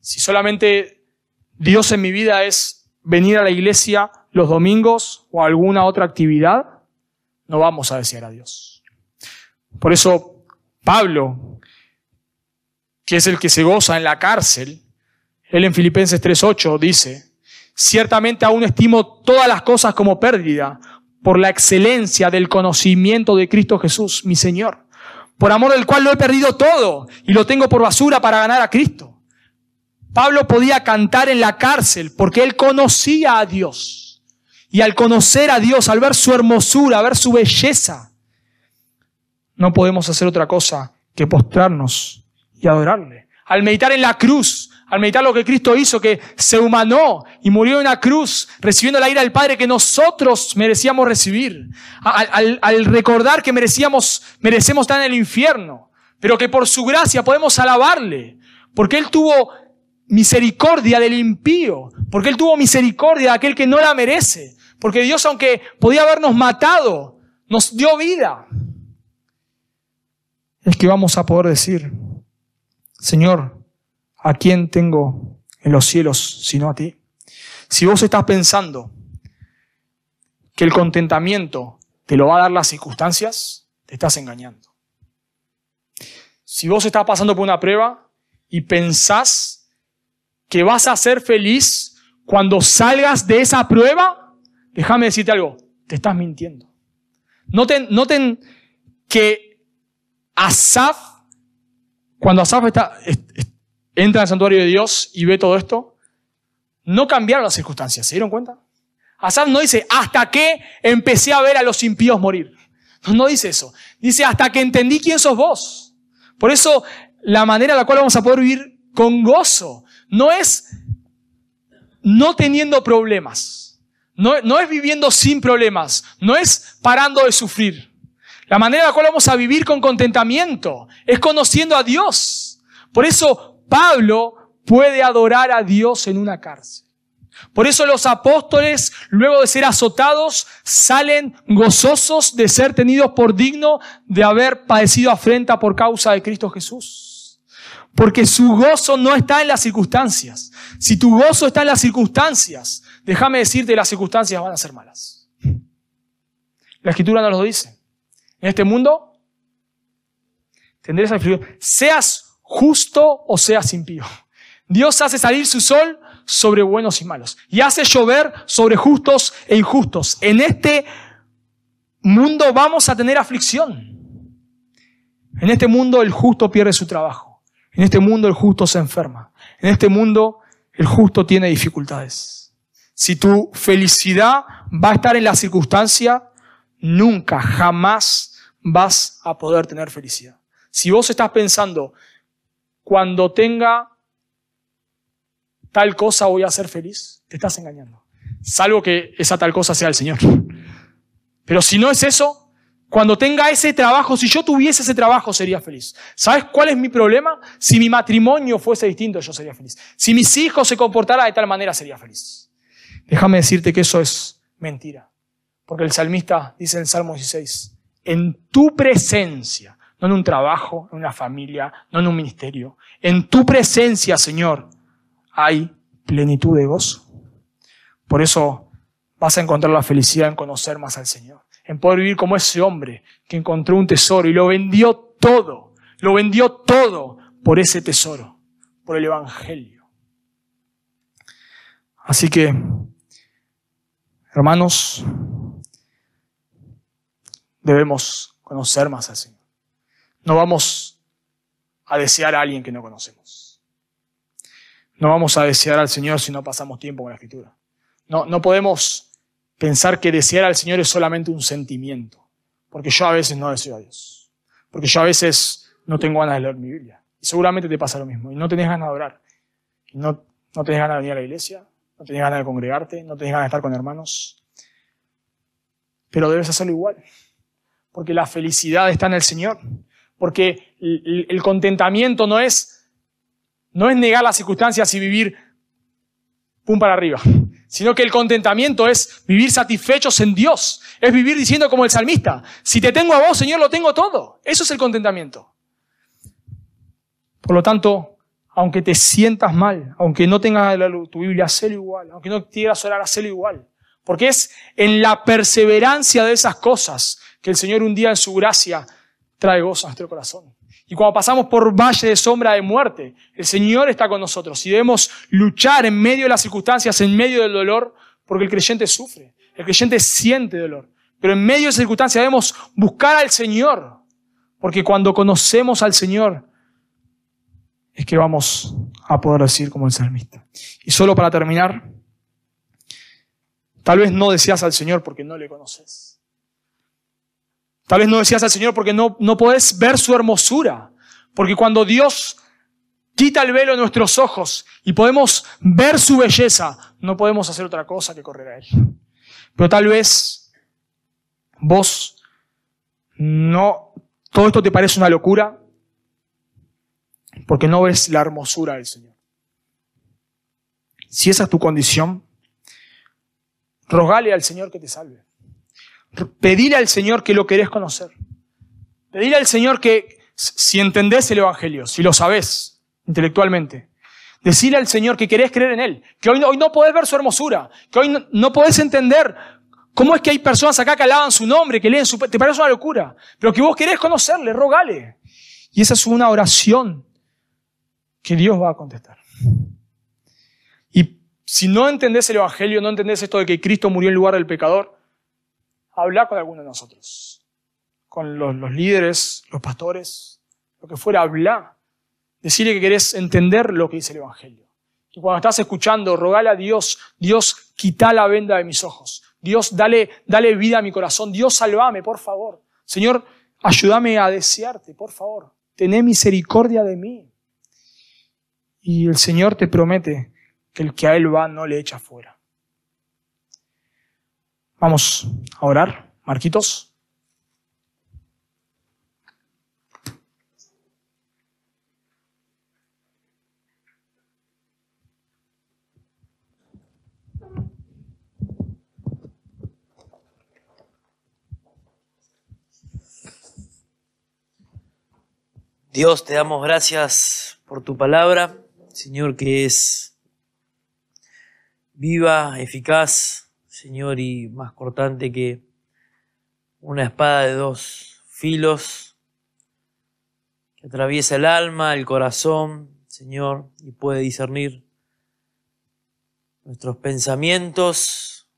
si solamente Dios en mi vida es venir a la iglesia los domingos o alguna otra actividad, no vamos a desear a Dios. Por eso Pablo, que es el que se goza en la cárcel, él en Filipenses 3.8 dice, ciertamente aún estimo todas las cosas como pérdida por la excelencia del conocimiento de Cristo Jesús, mi Señor, por amor del cual lo he perdido todo y lo tengo por basura para ganar a Cristo. Pablo podía cantar en la cárcel porque él conocía a Dios. Y al conocer a Dios, al ver su hermosura, ver su belleza, no podemos hacer otra cosa que postrarnos y adorarle. Al meditar en la cruz, al meditar lo que Cristo hizo, que se humanó y murió en la cruz, recibiendo la ira del Padre que nosotros merecíamos recibir, al, recordar que merecíamos, merecemos estar en el infierno, pero que por su gracia podemos alabarle, porque Él tuvo misericordia del impío, porque Él tuvo misericordia de aquel que no la merece, porque Dios, aunque podía habernos matado, nos dio vida. Es que vamos a poder decir, Señor, ¿a quién tengo en los cielos sino a ti? Si vos estás pensando que el contentamiento te lo va a dar las circunstancias, te estás engañando. Si vos estás pasando por una prueba y pensás que vas a ser feliz cuando salgas de esa prueba, déjame decirte algo, te estás mintiendo. Noten, noten que Asaf, cuando Asaf está, entra al santuario de Dios y ve todo esto, no cambiaron las circunstancias, ¿se dieron cuenta? Asaf no dice, hasta que empecé a ver a los impíos morir. No, dice eso. Dice, hasta que entendí quién sos vos. Por eso, la manera en la cual vamos a poder vivir con gozo no es no teniendo problemas. No, no es viviendo sin problemas. No es parando de sufrir. La manera en la cual vamos a vivir con contentamiento es conociendo a Dios. Por eso Pablo puede adorar a Dios en una cárcel. Por eso los apóstoles, luego de ser azotados, salen gozosos de ser tenidos por digno de haber padecido afrenta por causa de Cristo Jesús. Porque su gozo no está en las circunstancias. Si tu gozo está en las circunstancias, déjame decirte, las circunstancias van a ser malas. La escritura nos lo dice. En este mundo tendréis aflicción. Seas justo o seas impío. Dios hace salir su sol sobre buenos y malos y hace llover sobre justos e injustos. En este mundo vamos a tener aflicción. En este mundo el justo pierde su trabajo. En este mundo el justo se enferma. En este mundo el justo tiene dificultades. Si tu felicidad va a estar en la circunstancia, nunca, jamás vas a poder tener felicidad. Si vos estás pensando, cuando tenga tal cosa voy a ser feliz, te estás engañando. Salvo que esa tal cosa sea el Señor. Pero si no es eso, cuando tenga ese trabajo, si yo tuviese ese trabajo, sería feliz. ¿Sabes cuál es mi problema? Si mi matrimonio fuese distinto, yo sería feliz. Si mis hijos se comportaran de tal manera, sería feliz. Déjame decirte que eso es mentira. Porque el salmista dice en el Salmo 16, en tu presencia no en un trabajo, en una familia, no en un ministerio. En tu presencia, Señor, hay plenitud de gozo. Por eso vas a encontrar la felicidad en conocer más al Señor, en poder vivir como ese hombre que encontró un tesoro y lo vendió todo, lo vendió todo por ese tesoro, por el Evangelio. Así que, hermanos, debemos conocer más al Señor. No vamos a desear a alguien que no conocemos. No vamos a desear al Señor si no pasamos tiempo con la Escritura. No, no podemos pensar que desear al Señor es solamente un sentimiento. Porque yo a veces no deseo a Dios. Porque yo a veces no tengo ganas de leer mi Biblia. Y seguramente te pasa lo mismo. Y no tenés ganas de orar. No, no tenés ganas de venir a la iglesia. No tenés ganas de congregarte. No tenés ganas de estar con hermanos. Pero debes hacerlo igual. Porque la felicidad está en el Señor. Porque el, contentamiento no es, no es negar las circunstancias y vivir pum para arriba, <laughs> sino que el contentamiento es vivir satisfechos en Dios, es vivir diciendo como el salmista, si te tengo a vos, Señor, lo tengo todo. Eso es el contentamiento. Por lo tanto, aunque te sientas mal, aunque no tengas tu Biblia, hacelo igual, aunque no quieras orar, hacelo igual. Porque es en la perseverancia de esas cosas que el Señor un día en su gracia trae gozo a nuestro corazón. Y cuando pasamos por valle de sombra de muerte, el Señor está con nosotros y debemos luchar en medio de las circunstancias, en medio del dolor, porque el creyente sufre, el creyente siente dolor, Pero en medio de esa circunstancia debemos buscar al Señor. Porque cuando conocemos al Señor, es que vamos a poder decir como el salmista. Y solo para terminar, tal vez no decías al Señor porque no le conoces. Tal vez no decías al Señor porque no, no podés ver su hermosura. Porque cuando Dios quita el velo de nuestros ojos y podemos ver su belleza, no podemos hacer otra cosa que correr a Él. Pero tal vez vos no, todo esto te parece una locura porque no ves la hermosura del Señor. Si esa es tu condición, rogale al Señor que te salve. Pedile al Señor que lo querés conocer. Pedile al Señor que, si entendés el Evangelio, si lo sabés, intelectualmente. Decirle al Señor que querés creer en Él, que hoy no, hoy no podés ver su hermosura, que hoy no, podés entender cómo es que hay personas acá que alaban su nombre, que leen su... Te parece una locura, pero que vos querés conocerle, rogale. Y esa es una oración que Dios va a contestar. Y si no entendés el Evangelio, no entendés esto de que Cristo murió en lugar del pecador, habla con alguno de nosotros, con los, líderes, los pastores, lo que fuera, habla Decirle que querés entender lo que dice el Evangelio. Y cuando estás escuchando, rogale a Dios, Dios, quita la venda de mis ojos. Dios, dale, dale vida a mi corazón. Dios, salvame, por favor. Señor, ayúdame a desearte, por favor. Tené misericordia de mí. Y el Señor te promete que el que a Él va no le echa fuera. Vamos a orar, Marquitos. Dios, te damos gracias por tu palabra, Señor, que es viva, eficaz, Señor, y más cortante que una espada de dos filos que atraviesa el alma, el corazón, Señor, y puede discernir nuestros pensamientos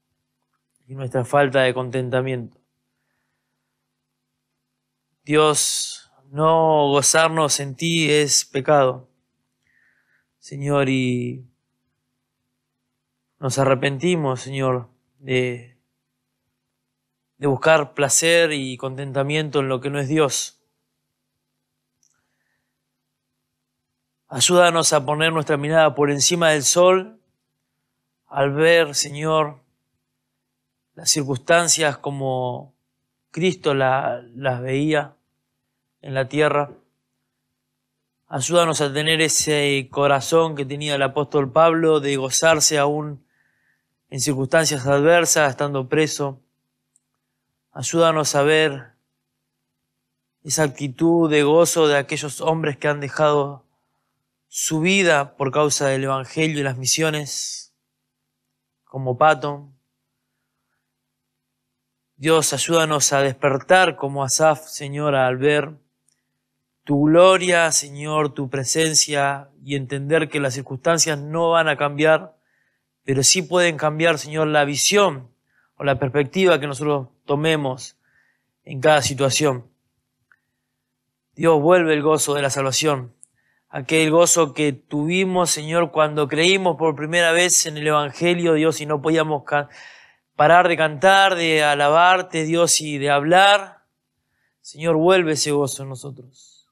y nuestra falta de contentamiento. Dios, no gozarnos en ti es pecado, Señor, y nos arrepentimos, Señor, de, de buscar placer y contentamiento en lo que no es Dios. Ayúdanos a poner nuestra mirada por encima del sol al ver, Señor, las circunstancias como Cristo las veía en la tierra. Ayúdanos a tener ese corazón que tenía el apóstol Pablo de gozarse aún en circunstancias adversas, estando preso. Ayúdanos a ver esa actitud de gozo de aquellos hombres que han dejado su vida por causa del Evangelio y las misiones, como Patton. Dios, ayúdanos a despertar como Asaf, Señor, al ver tu gloria, Señor, tu presencia y entender que las circunstancias no van a cambiar, pero sí pueden cambiar, Señor, la visión o la perspectiva que nosotros tomemos en cada situación. Dios vuelve el gozo de la salvación, aquel gozo que tuvimos, Señor, cuando creímos por primera vez en el Evangelio, Dios, y no podíamos parar de cantar, de alabarte, Dios, y de hablar. Señor, vuelve ese gozo en nosotros.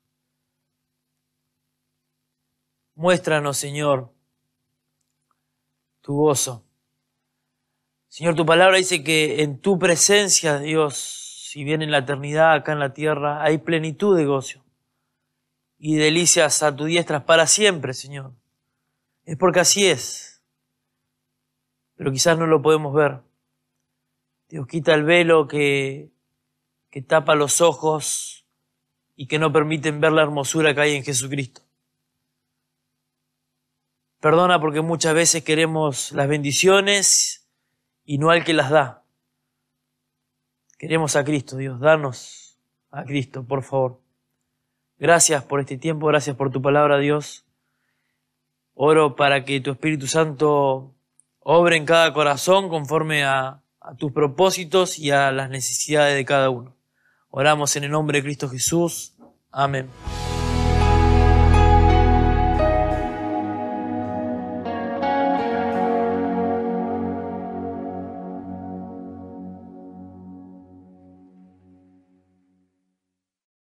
Muéstranos, Señor, tu gozo. Señor, tu palabra dice que en tu presencia, Dios, si bien en la eternidad, acá en la tierra, hay plenitud de gozo y delicias a tu diestra para siempre, Señor. Es porque así es. Pero quizás no lo podemos ver. Dios quita el velo que, que tapa los ojos y que no permiten ver la hermosura que hay en Jesucristo. Perdona porque muchas veces queremos las bendiciones y no al que las da. Queremos a Cristo, Dios, danos a Cristo, por favor. Gracias por este tiempo, gracias por tu palabra, Dios. Oro para que tu Espíritu Santo obre en cada corazón conforme a, a tus propósitos y a las necesidades de cada uno. Oramos en el nombre de Cristo Jesús. Amén.